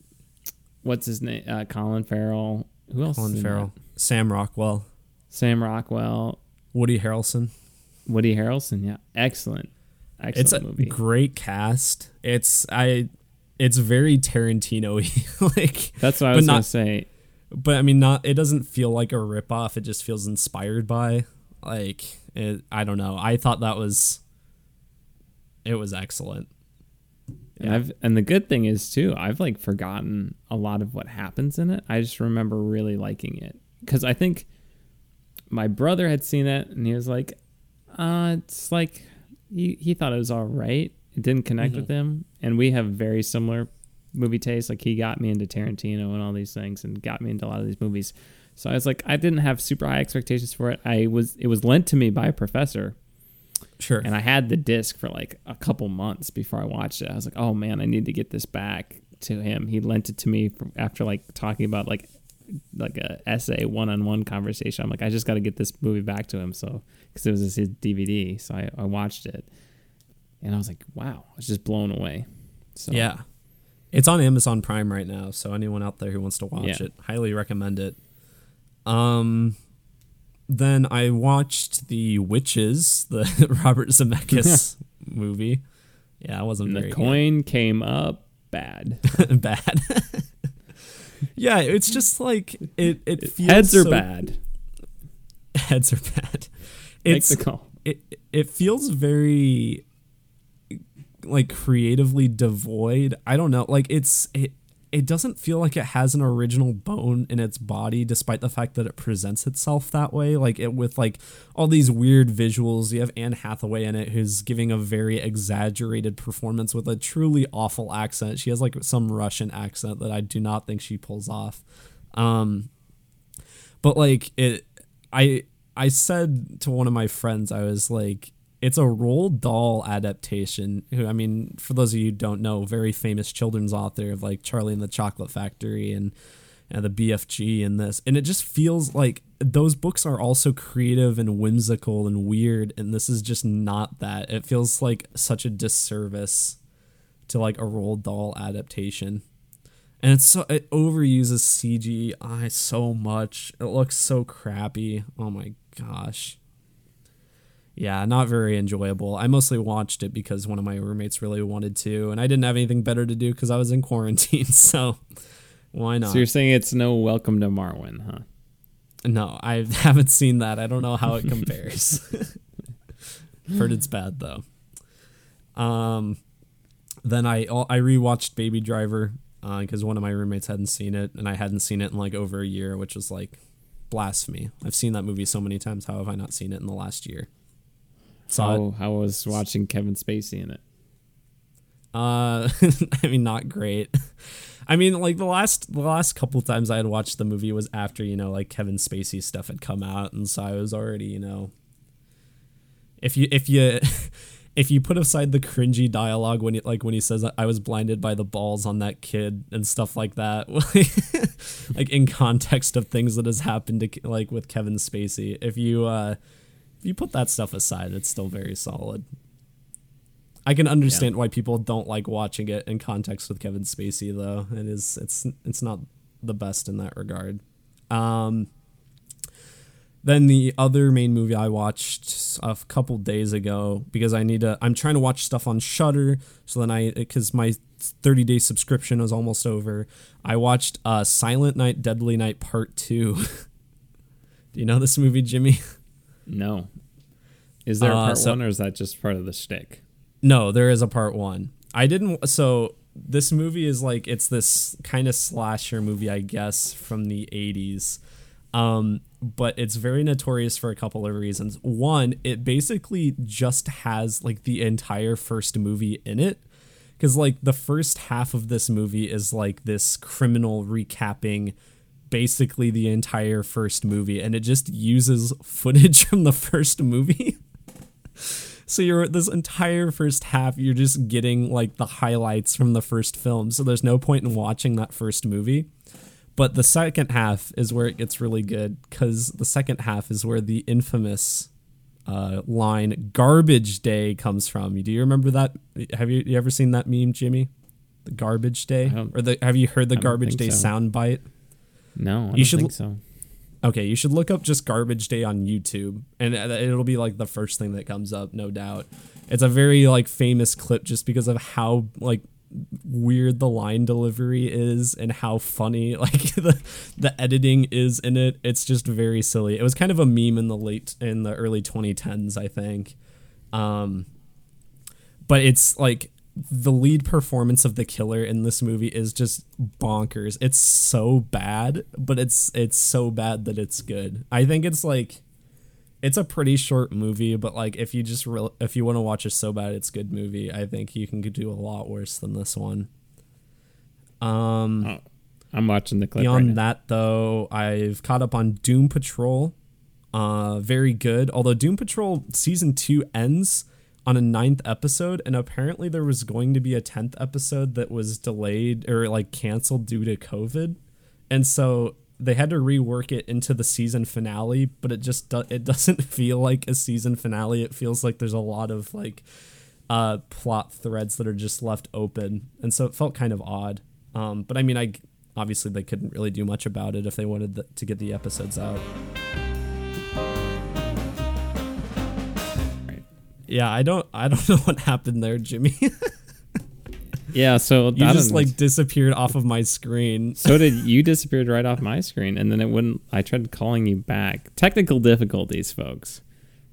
what's his name? Uh, Colin Farrell. Who else? Colin Farrell. That? Sam Rockwell. Sam Rockwell. Woody Harrelson. Woody Harrelson. Yeah, excellent. Excellent it's a movie. great cast. It's I. It's very Tarantino-y. like that's what I was not, gonna say. But I mean, not. It doesn't feel like a ripoff. It just feels inspired by. Like it, I don't know. I thought that was. It was excellent. Yeah. I've and the good thing is too, I've like forgotten a lot of what happens in it. I just remember really liking it because I think my brother had seen it and he was like, uh, it's like he he thought it was all right. It didn't connect mm-hmm. with him, and we have very similar movie tastes. Like he got me into Tarantino and all these things, and got me into a lot of these movies. So I was like, I didn't have super high expectations for it. I was it was lent to me by a professor Sure. And I had the disc for like a couple months before I watched it. I was like, oh man, I need to get this back to him. He lent it to me after like talking about like like a essay one on one conversation. I'm like, I just got to get this movie back to him. So because it was his DVD, so I, I watched it, and I was like, wow, I was just blown away. So yeah, it's on Amazon Prime right now. So anyone out there who wants to watch yeah. it, highly recommend it. Um, then I watched the Witches, the Robert Zemeckis movie. Yeah, I wasn't the coin came up bad. bad. yeah, it's just like it. It feels Heads are so- bad. Heads are bad. Make It's the call. it. It feels very like creatively devoid. I don't know. Like it's it. It doesn't feel like it has an original bone in its body, despite the fact that it presents itself that way. Like it with like all these weird visuals. You have Anne Hathaway in it, who's giving a very exaggerated performance with a truly awful accent. She has like some Russian accent that I do not think she pulls off. Um, but like it i i said to one of my friends i was like it's a Roald Dahl adaptation who i mean for those of you who don't know very famous children's author of like charlie and the chocolate factory and and the bfg and this and it just feels like those books are also creative and whimsical and weird and this is just not that it feels like such a disservice to like a Roald Dahl adaptation and it's so it overuses CGI so much. It looks so crappy. Oh my gosh. Yeah, not very enjoyable. I mostly watched it because one of my roommates really wanted to, and I didn't have anything better to do because I was in quarantine. So why not? So you're saying it's no Welcome to Marwen, huh? No, I haven't seen that. I don't know how it compares. Heard it's bad though. Um, then I I rewatched Baby Driver because one of my roommates hadn't seen it, and I hadn't seen it in like over a year, which was like blasphemy. I've seen that movie so many times. How have I not seen it in the last year? Saw. How, how was watching Kevin Spacey in it? Uh, I mean, not great. I mean, like the last the last couple times I had watched the movie was after you know like Kevin Spacey stuff had come out, and so I was already you know. If you if you if you put aside the cringy dialogue when he like when he says I was blinded by the balls on that kid and stuff like that, like in context of things that has happened to like with Kevin Spacey, if you uh you put that stuff aside, it's still very solid. I can understand why people don't like watching it in context with Kevin Spacey though. It is it's it's not the best in that regard. Um then the other main movie I watched a couple days ago because I need to I'm trying to watch stuff on Shudder so then I cuz my 30 day subscription was almost over. I watched uh Silent Night Deadly Night Part 2. Do you know this movie, Jimmy? No. Is there a Uh, part so- one, or is that just part of the shtick? No, there is a part one. I didn't. So this movie is like it's this kind of slasher movie, I guess, from the '80s. Um, but it's very notorious for a couple of reasons. One, it basically just has like the entire first movie in it. Because like the first half of this movie is like this criminal recapping basically the entire first movie, and it just uses footage from the first movie. So you're this entire first half, you're just getting like the highlights from the first film. So there's no point in watching that first movie. But the second half is where it gets really good because the second half is where the infamous uh, line "garbage day" comes from. Do you remember that? Have you, you ever seen that meme, Jimmy? The garbage day, or the have you heard the garbage day so. sound bite? No, I You don't should think so. Okay, you should look up just garbage day on YouTube and it'll be like the first thing that comes up, no doubt. It's a very like famous clip just because of how like weird the line delivery is and how funny like the the editing is in it. It's just very silly. It was kind of a meme in the late in the early 2010s, I think. Um but it's like the lead performance of the killer in this movie is just bonkers. It's so bad, but it's it's so bad that it's good. I think it's like it's a pretty short movie, but like if you just re- if you want to watch a so bad it's good movie, I think you can do a lot worse than this one. Um Oh, I'm watching the clip. Beyond right that, though, I've caught up on Doom Patrol. Uh, very good. Although Doom Patrol season two ends on a ninth episode, and apparently there was going to be a tenth episode that was delayed or like canceled due to COVID, and so they had to rework it into the season finale. But it just do- it doesn't feel like a season finale. It feels like there's a lot of like uh, plot threads that are just left open, and so it felt kind of odd. Um, but I mean, I obviously they couldn't really do much about it if they wanted the, to get the episodes out. Yeah, I don't I don't know what happened there, Jimmy. Yeah, so you just like disappeared off of my screen. so did you disappeared right off my screen, and then it wouldn't. I tried calling you back. Technical difficulties, folks.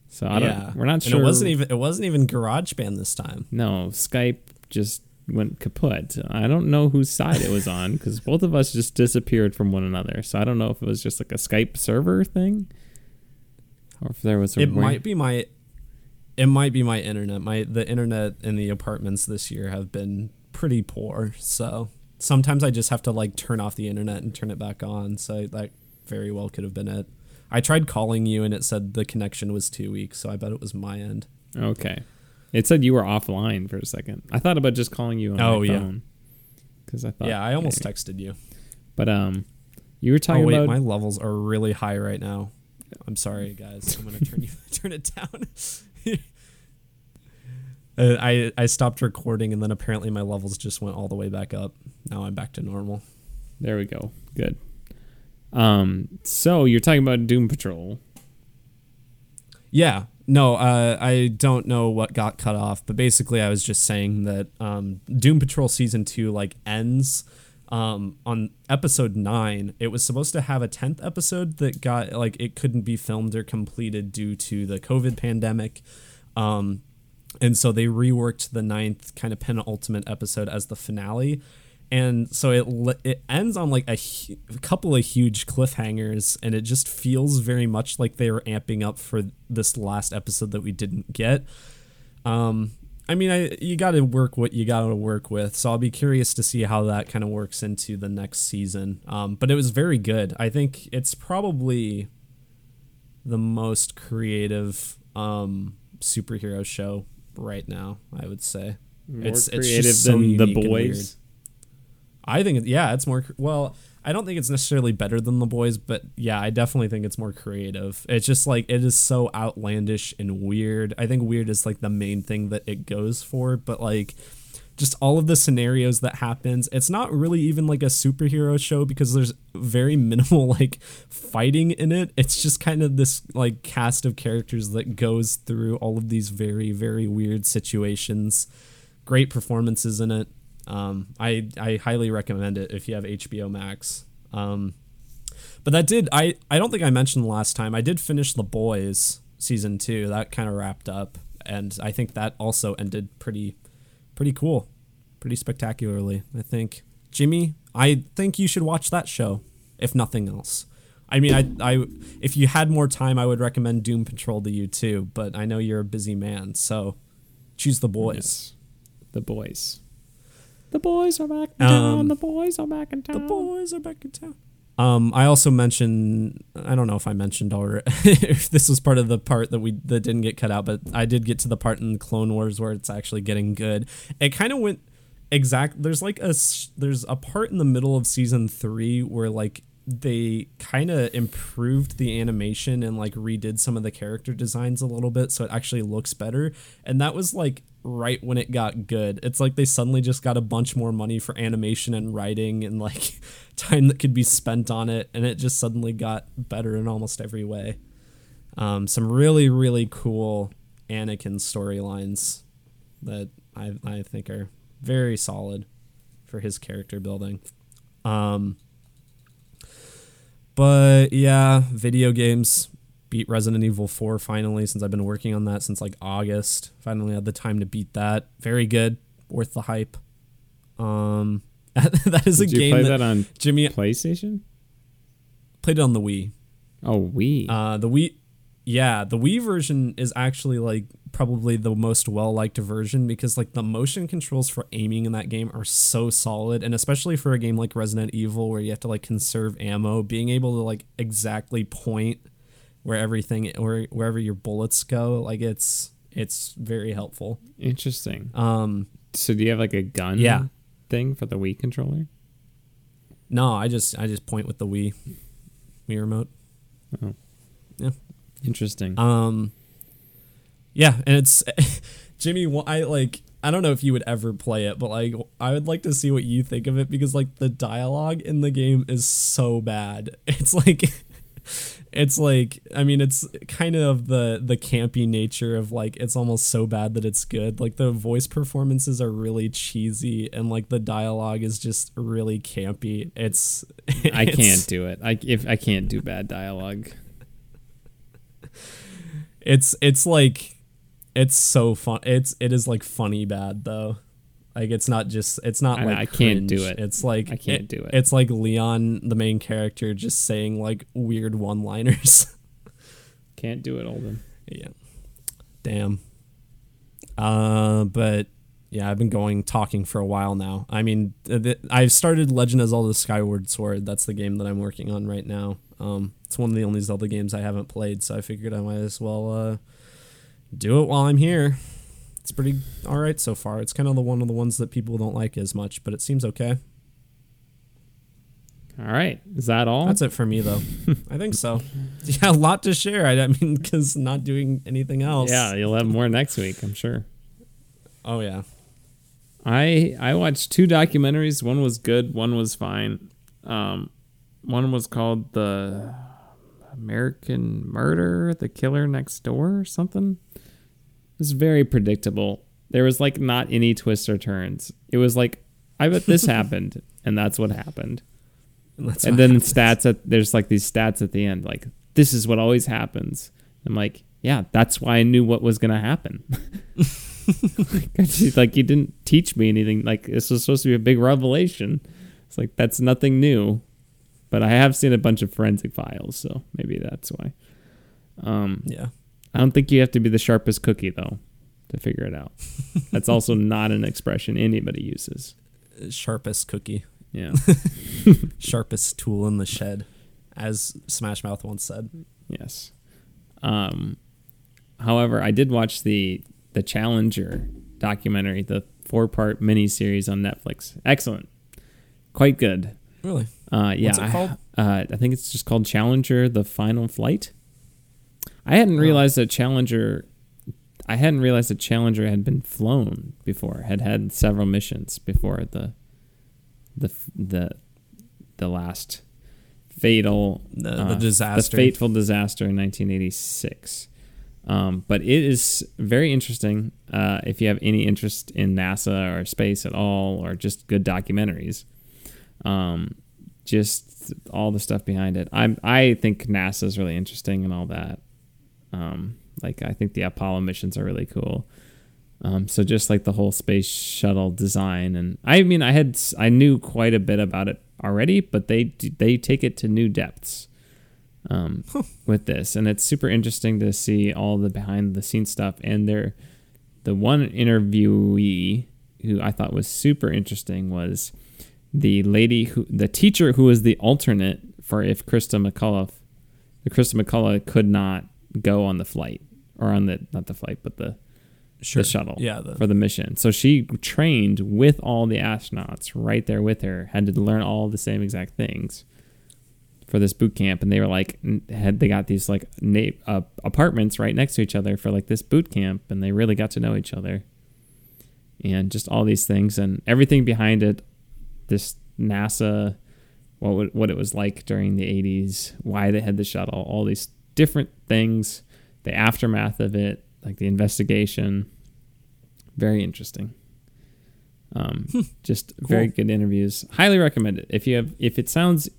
So I yeah, don't. We're not And sure. it wasn't even it wasn't even GarageBand this time. No, Skype just went kaput. I don't know whose side it was on because both of us just disappeared from one another. So I don't know if it was just like a Skype server thing, or if there was. A It way- might be my it might be my internet. My the internet in the apartments this year have been pretty poor. So sometimes I just have to like turn off the internet and turn it back on. So that very well could have been it. I tried calling you and it said the connection was too weak, so I bet it was my end. Okay. It said you were offline for a second. I thought about just calling you on Oh, my yeah. phone. Because I thought. yeah, I almost maybe. texted you. But um, you were talking Oh wait, about. my levels are really high right now. I'm sorry, guys. I'm gonna turn you turn it down. Uh, I I stopped recording and then apparently my levels just went all the way back up. Now I'm back to normal. There we go. Good. Um. So you're talking about Doom Patrol. Yeah. No, uh, I don't know what got cut off, but basically I was just saying that um, Doom Patrol season two like ends um, on episode nine. It was supposed to have a tenth episode that got like it couldn't be filmed or completed due to the COVID pandemic. Um, and so they reworked the ninth kind of penultimate episode as the finale. And so it it ends on like a, a couple of huge cliffhangers and it just feels very much like they were amping up for this last episode that we didn't get. Um i mean i you got to work what you got to work with. So i'll be curious to see how that kind of works into the next season. Um but it was very good. I think it's probably the most creative um superhero show right now i would say More It's- it's creative so than the and weird. boys. I think, yeah, it's more. Well, I don't think it's necessarily better than the boys, but yeah, I definitely think it's more creative. It's just like it is so outlandish and weird. I think weird is like the main thing that it goes for, but like just all of the scenarios that happens. It's not really even like a superhero show because there's very minimal like fighting in it. It's just kind of this like cast of characters that goes through all of these very very weird situations. Great performances in it. Um, I I highly recommend it if you have HBO Max. Um, but that did I I don't think I mentioned last time. I did finish The Boys season two. That kind of wrapped up, and I think that also ended pretty pretty cool, pretty spectacularly. I think Jimmy, I think you should watch that show, if nothing else. I mean, I, I, if you had more time, I would recommend Doom Patrol to you too. But I know you're a busy man, so choose the boys. Yes. The boys. The boys are back in Um, town. The boys are back in town. The boys are back in town. Um, I also mentioned I don't know if I mentioned already if this was part of the part that we that didn't get cut out, but I did get to the part in Clone Wars where it's actually getting good. It kind of went exact. There's like a there's a part in the middle of season three where like they kind of improved the animation and like redid some of the character designs a little bit so it actually looks better. And that was like right when it got good. It's like they suddenly just got a bunch more money for animation and writing and like time that could be spent on it and it just suddenly got better in almost every way. Um, some really really cool anakin storylines that I, I think are very solid for his character building. Um, but yeah, video games beat Resident Evil 4 finally since I've been working on that since like August. Finally had the time to beat that. Very good, worth the hype. Um that is Did a you game play that, that on Jimmy PlayStation? played it on the Wii. Oh, Wii. Uh the Wii yeah, the Wii version is actually like probably the most well liked version because like the motion controls for aiming in that game are so solid and especially for a game like Resident Evil where you have to like conserve ammo, being able to like exactly point where everything where wherever your bullets go, like it's it's very helpful. Interesting. Um So do you have like a gun Yeah. thing for the Wii controller? no, I just I just point with the Wii Wii remote. Oh. Interesting. Um, yeah, and it's Jimmy. I like. I don't know if you would ever play it, but like, I would like to see what you think of it because like the dialogue in the game is so bad. It's like, it's like I mean it's kind of the the campy nature of like it's almost so bad that it's good. Like the voice performances are really cheesy and like the dialogue is just really campy. It's, I can't do it. I if I can't do bad dialogue. It's it's like it's so fun. It's it is like funny bad though. Like it's not just it's not I- like I can't do it. It's like I can't do it. It's like Leon, the main character, just saying like weird one-liners. Can't do it, Holden. Yeah. Damn. Uh, but yeah, I've been going talking for a while now. I mean, th- th- I've started Legend of Zelda: Skyward Sword. That's the game that I'm working on right now. Um, it's one of the only Zelda games I haven't played, so I figured I might as well uh, do it while I'm here. It's pretty all right so far. It's kind of the one of the ones that people don't like as much, but it seems okay. All right, is that all? That's it for me, though. I think so. Yeah, a lot to share. I, I mean, because not doing anything else. Yeah, you'll have more next week, I'm sure. Oh yeah. I I watched two documentaries. One was good. One was fine. Um, one was called the American Murder, the Killer Next Door, or something. It was very predictable. There was like not any twists or turns. It was like, I bet this happened, and that's what happened. And, that's and then happens. stats at there's like these stats at the end, like this is what always happens. I'm like, yeah, that's why I knew what was gonna happen. like you didn't teach me anything. Like this was supposed to be a big revelation. It's like that's nothing new. But I have seen a bunch of forensic files, so maybe that's why. Um, Yeah. I don't think you have to be the sharpest cookie though to figure it out. That's also not an expression anybody uses. Sharpest cookie. Yeah. Sharpest tool in the shed, as Smash Mouth once said. Yes. Um, however, I did watch the the Challenger documentary, the four part miniseries on Netflix. Excellent, quite good. Really? Uh, yeah, What's it I- called? uh, I think it's just called Challenger: The Final Flight. I hadn't realized that Challenger. I hadn't realized that Challenger had been flown before. Had had several missions before the, the the, the last fatal The- the uh, disaster. the fateful disaster in 1986. Um, but it is very interesting uh, if you have any interest in NASA or space at all, or just good documentaries. Um, just all the stuff behind it. I I think NASA is really interesting and all that. Um, like I think the Apollo missions are really cool. Um, so just like the whole space shuttle design, and I mean, I had I knew quite a bit about it already, but they they take it to new depths um, with this, and it's super interesting to see all the behind the scenes stuff. And there, the one interviewee who I thought was super interesting was the lady who the teacher who was the alternate for if Christa McAuliffe, the Christa McAuliffe could not go on the flight or on the not the flight but the Sure. the shuttle Yeah. The, for the mission. So she trained with all the astronauts right there with her, had to learn all the same exact things for this boot camp. And they were like, had they got these like na- uh, apartments right next to each other for like this boot camp, and they really got to know each other. And just all these things and everything behind it, this NASA, what would, what it was like during the '80s, why they had the shuttle, all these different things, the aftermath of it, like the investigation. Very interesting. Um, just very good interviews. Highly recommend it. If you have, if it sounds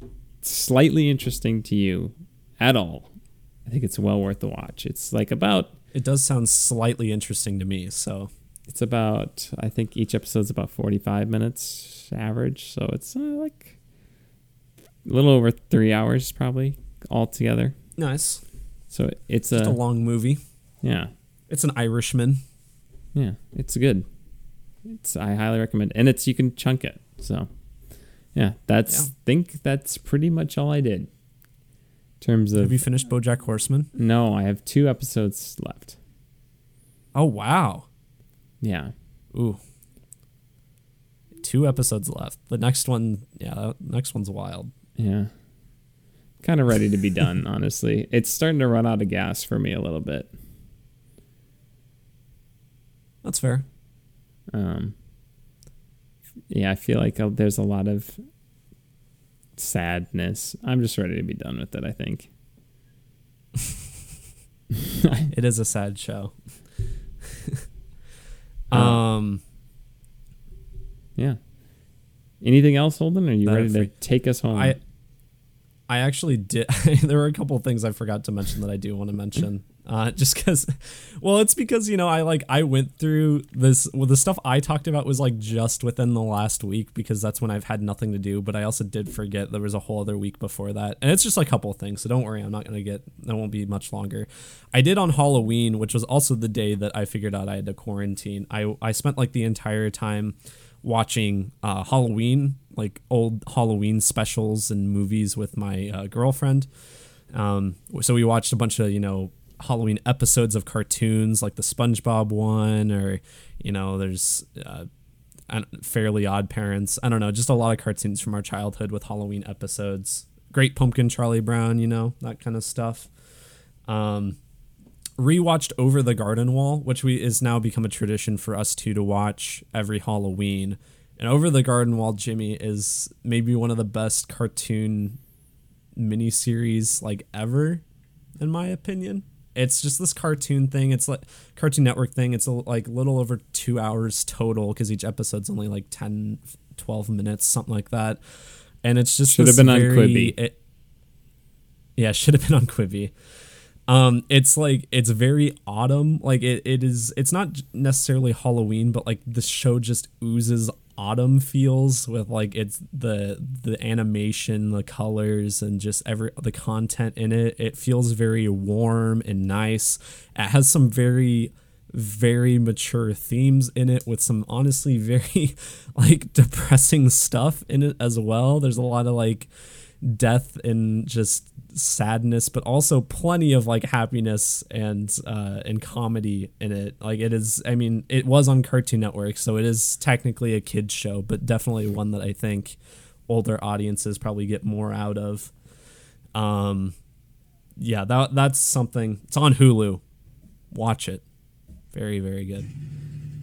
slightly interesting to you at all, I think it's well worth the watch. It's like about, it does sound slightly interesting to me. So it's about, I think each episode's about 45 minutes average. So it's uh, like a little over three hours probably altogether. nice. So it's Just a a, long movie. yeah, It's an Irishman. Yeah, it's good. It's I highly recommend, and it's you can chunk it. So, yeah, that's Yeah. think that's pretty much all I did. In terms of Have you finished BoJack Horseman? no, I have two episodes left. Oh wow. Yeah, Ooh. Two episodes left. The next one, yeah, next one's wild. yeah, kind of ready to be done. honestly, it's starting to run out of gas for me a little bit. That's fair. Um, yeah, I feel like uh, there's a lot of sadness. I'm just ready to be done with it. I think. it is a sad show. Uh, um, Yeah. Anything else, Holden? Are you ready to take us home? I I actually did. there were a couple of things I forgot to mention that I do want to mention. Uh, just because, well, it's because you know I like I went through this. Well, the stuff I talked about was like just within the last week because that's when I've had nothing to do. But I also did forget there was a whole other week before that, and it's just a couple of things. So don't worry, I'm not gonna get. That won't be much longer. I did on Halloween, which was also the day that I figured out I had to quarantine. I I spent like the entire time watching uh, Halloween, like old Halloween specials and movies with my uh, girlfriend. Um, so we watched a bunch of you know Halloween episodes of cartoons, like the SpongeBob one, or you know, there's uh, Fairly Odd Parents. I don't know, just a lot of cartoons from our childhood with Halloween episodes. Great Pumpkin, Charlie Brown, you know that kind of stuff. Um, rewatched Over the Garden Wall, which we is now become a tradition for us two to watch every Halloween. And Over the Garden Wall, Jimmy is maybe one of the best cartoon miniseries like ever, in my opinion. It's just this cartoon thing. It's like Cartoon Network thing. It's a, like little over two hours total because each episode's only like 10, 12 minutes, something like that. And it's just Should have been on Quibi. It, yeah, should have been on Quibi. Um, it's like it's very autumn. Like it, it is. It's not necessarily Halloween, but like the show just oozes autumn feels with like it's the the animation, the colors, and just every the content in it. It feels very warm and nice. It has some very very mature themes in it with some honestly very like depressing stuff in it as well. There's a lot of like death and just sadness but also plenty of like happiness and uh and comedy in it. Like it is i mean it was on cartoon network so it is technically a kids show but definitely one that i think older audiences probably get more out of. Um yeah that that's something it's on hulu. Watch it. Very very good.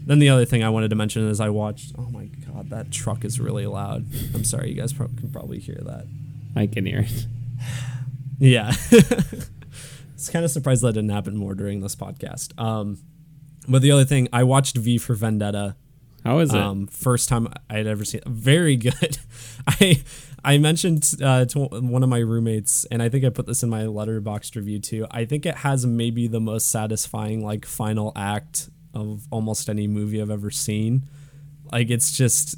Then the other thing i wanted to mention is i watched oh my god that truck is really loud. I'm sorry you guys pro- can probably hear that. I can hear it. yeah. it's kind of surprised that didn't happen more during this podcast. Um, but the other thing, I watched V for Vendetta. How is it? Um, first time I had ever seen. It. Very good. I I mentioned uh, to one of my roommates, and I think I put this in my Letterboxd review too. I think it has maybe the most satisfying like final act of almost any movie I've ever seen. Like it's just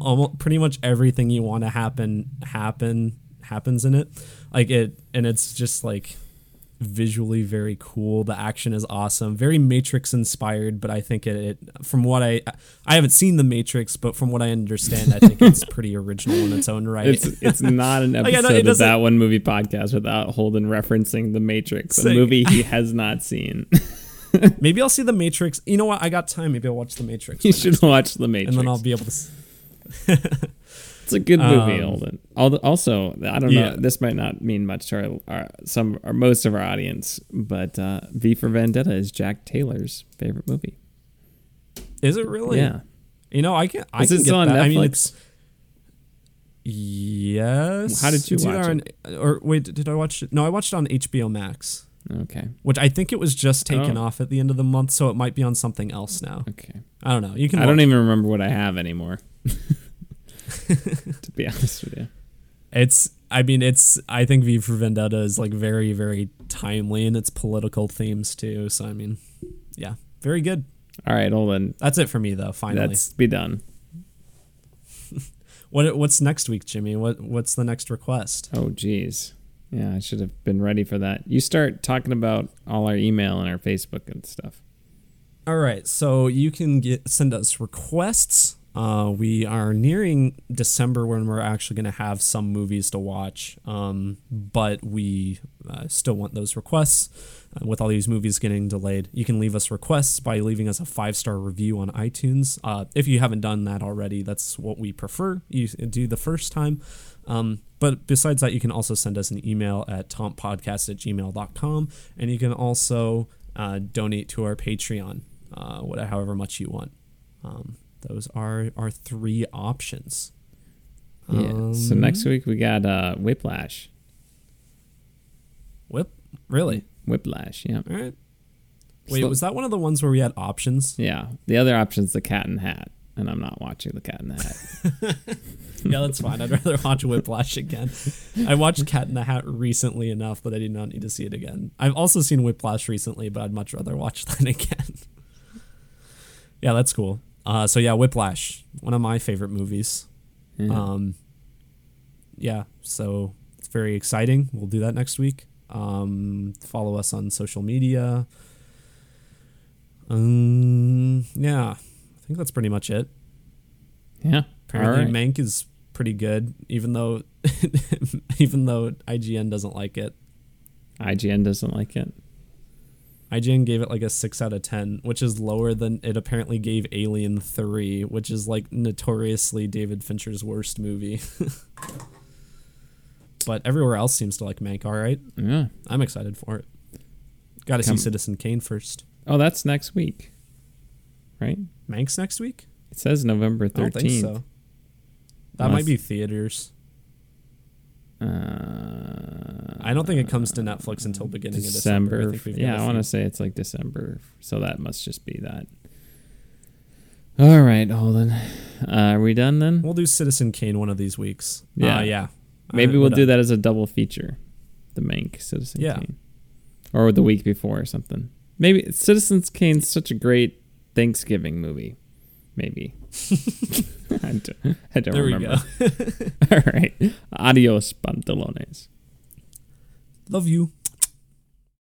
almost pretty much everything you want to happen happen happens in it. Like it, and it's just like visually very cool. The action is awesome, very Matrix inspired. But I think it, it, from what I, I haven't seen the Matrix, but from what I understand, I think it's pretty original in its own right. It's it's not an Like, episode it of that one movie podcast without Holden referencing The Matrix, a movie he has not seen. Maybe I'll see the Matrix. You know what? I got time. Maybe I'll watch the Matrix. you should watch The Matrix. and then I'll be able to. It's a good movie, Um. Also, I don't Yeah. know. This might not mean much to our, our some or most of our audience, but uh, V for Vendetta is Jack Taylor's favorite movie. Is it really? Yeah, You know, I can. I Is can it get on that. I mean, Netflix? it's. Yes. How did you It's watch on- Or wait, did I watch it? No, I watched it on HBO Max, okay, which I think it was just taken Oh. off at the end of the month, so it might be on something else now. okay. I don't know. You can. I don't even remember what I have anymore. to be honest with you, It's. I mean, it's. I think V for Vendetta is like very, very timely in its political themes too. So I mean, yeah, very good. all right, Holden. That's it for me though. Finally, Let's be done. what what's next week, Jimmy? What what's the next request? Oh, geez. Yeah, I should have been ready for that. You start talking about all our email and our Facebook and stuff. All right, so you can get send us requests. Uh, we are nearing December when we're actually going to have some movies to watch, um, but we uh, still want those requests. Uh, with all these movies getting delayed, you can leave us requests by leaving us a five star review on iTunes. Uh, if you haven't done that already, that's what we prefer. You do the first time. Um, but besides that, you can also send us an email at tompodcast at gmail.com, and you can also uh, donate to our Patreon, uh, whatever, however much you want. Um, those are our three options. Yeah. so Um, next week we got uh, Whiplash. Whip, really? Whiplash. Yeah. All right. Wait, was that one of the ones where we had options? Yeah. The other option's the Cat in the Hat, and I'm not watching the Cat in the Hat. yeah, that's fine. I'd rather watch Whiplash again. I watched Cat in the Hat recently enough but I did not need to see it again. I've also seen Whiplash recently, but I'd much rather watch that again. yeah, that's cool. Uh, so yeah, Whiplash, one of my favorite movies. Yeah. Um, yeah, so it's very exciting. We'll do that next week. Um, follow us on social media. Um, yeah, I think that's pretty much it. yeah. Apparently, right. Mank is pretty good, even though even though IGN doesn't like it. IGN doesn't like it. IGN gave it like a six out of ten, which is lower than it apparently gave Alien Three, which is like notoriously David Fincher's worst movie. but everywhere else seems to like Mank all right. Yeah. I'm excited for it. Got to see Citizen Kane first. Oh, that's next week, right? Mank's next week? It says November I don't think so. That Unless- might be theaters. Uh, I don't think it comes to Netflix until beginning December. of December. I yeah, I want to say it's like December, so that must just be that. All right, Holden. Uh, are we done then? We'll do Citizen Kane one of these weeks. Yeah. Uh, yeah. Maybe Uh, we'll do that as a double feature, the Mank Citizen Yeah. Kane, or the week before or something. Maybe Citizen Kane's such a great Thanksgiving movie. Maybe. I don't, I don't There we remember. All right. Adios, pantalones. Love you.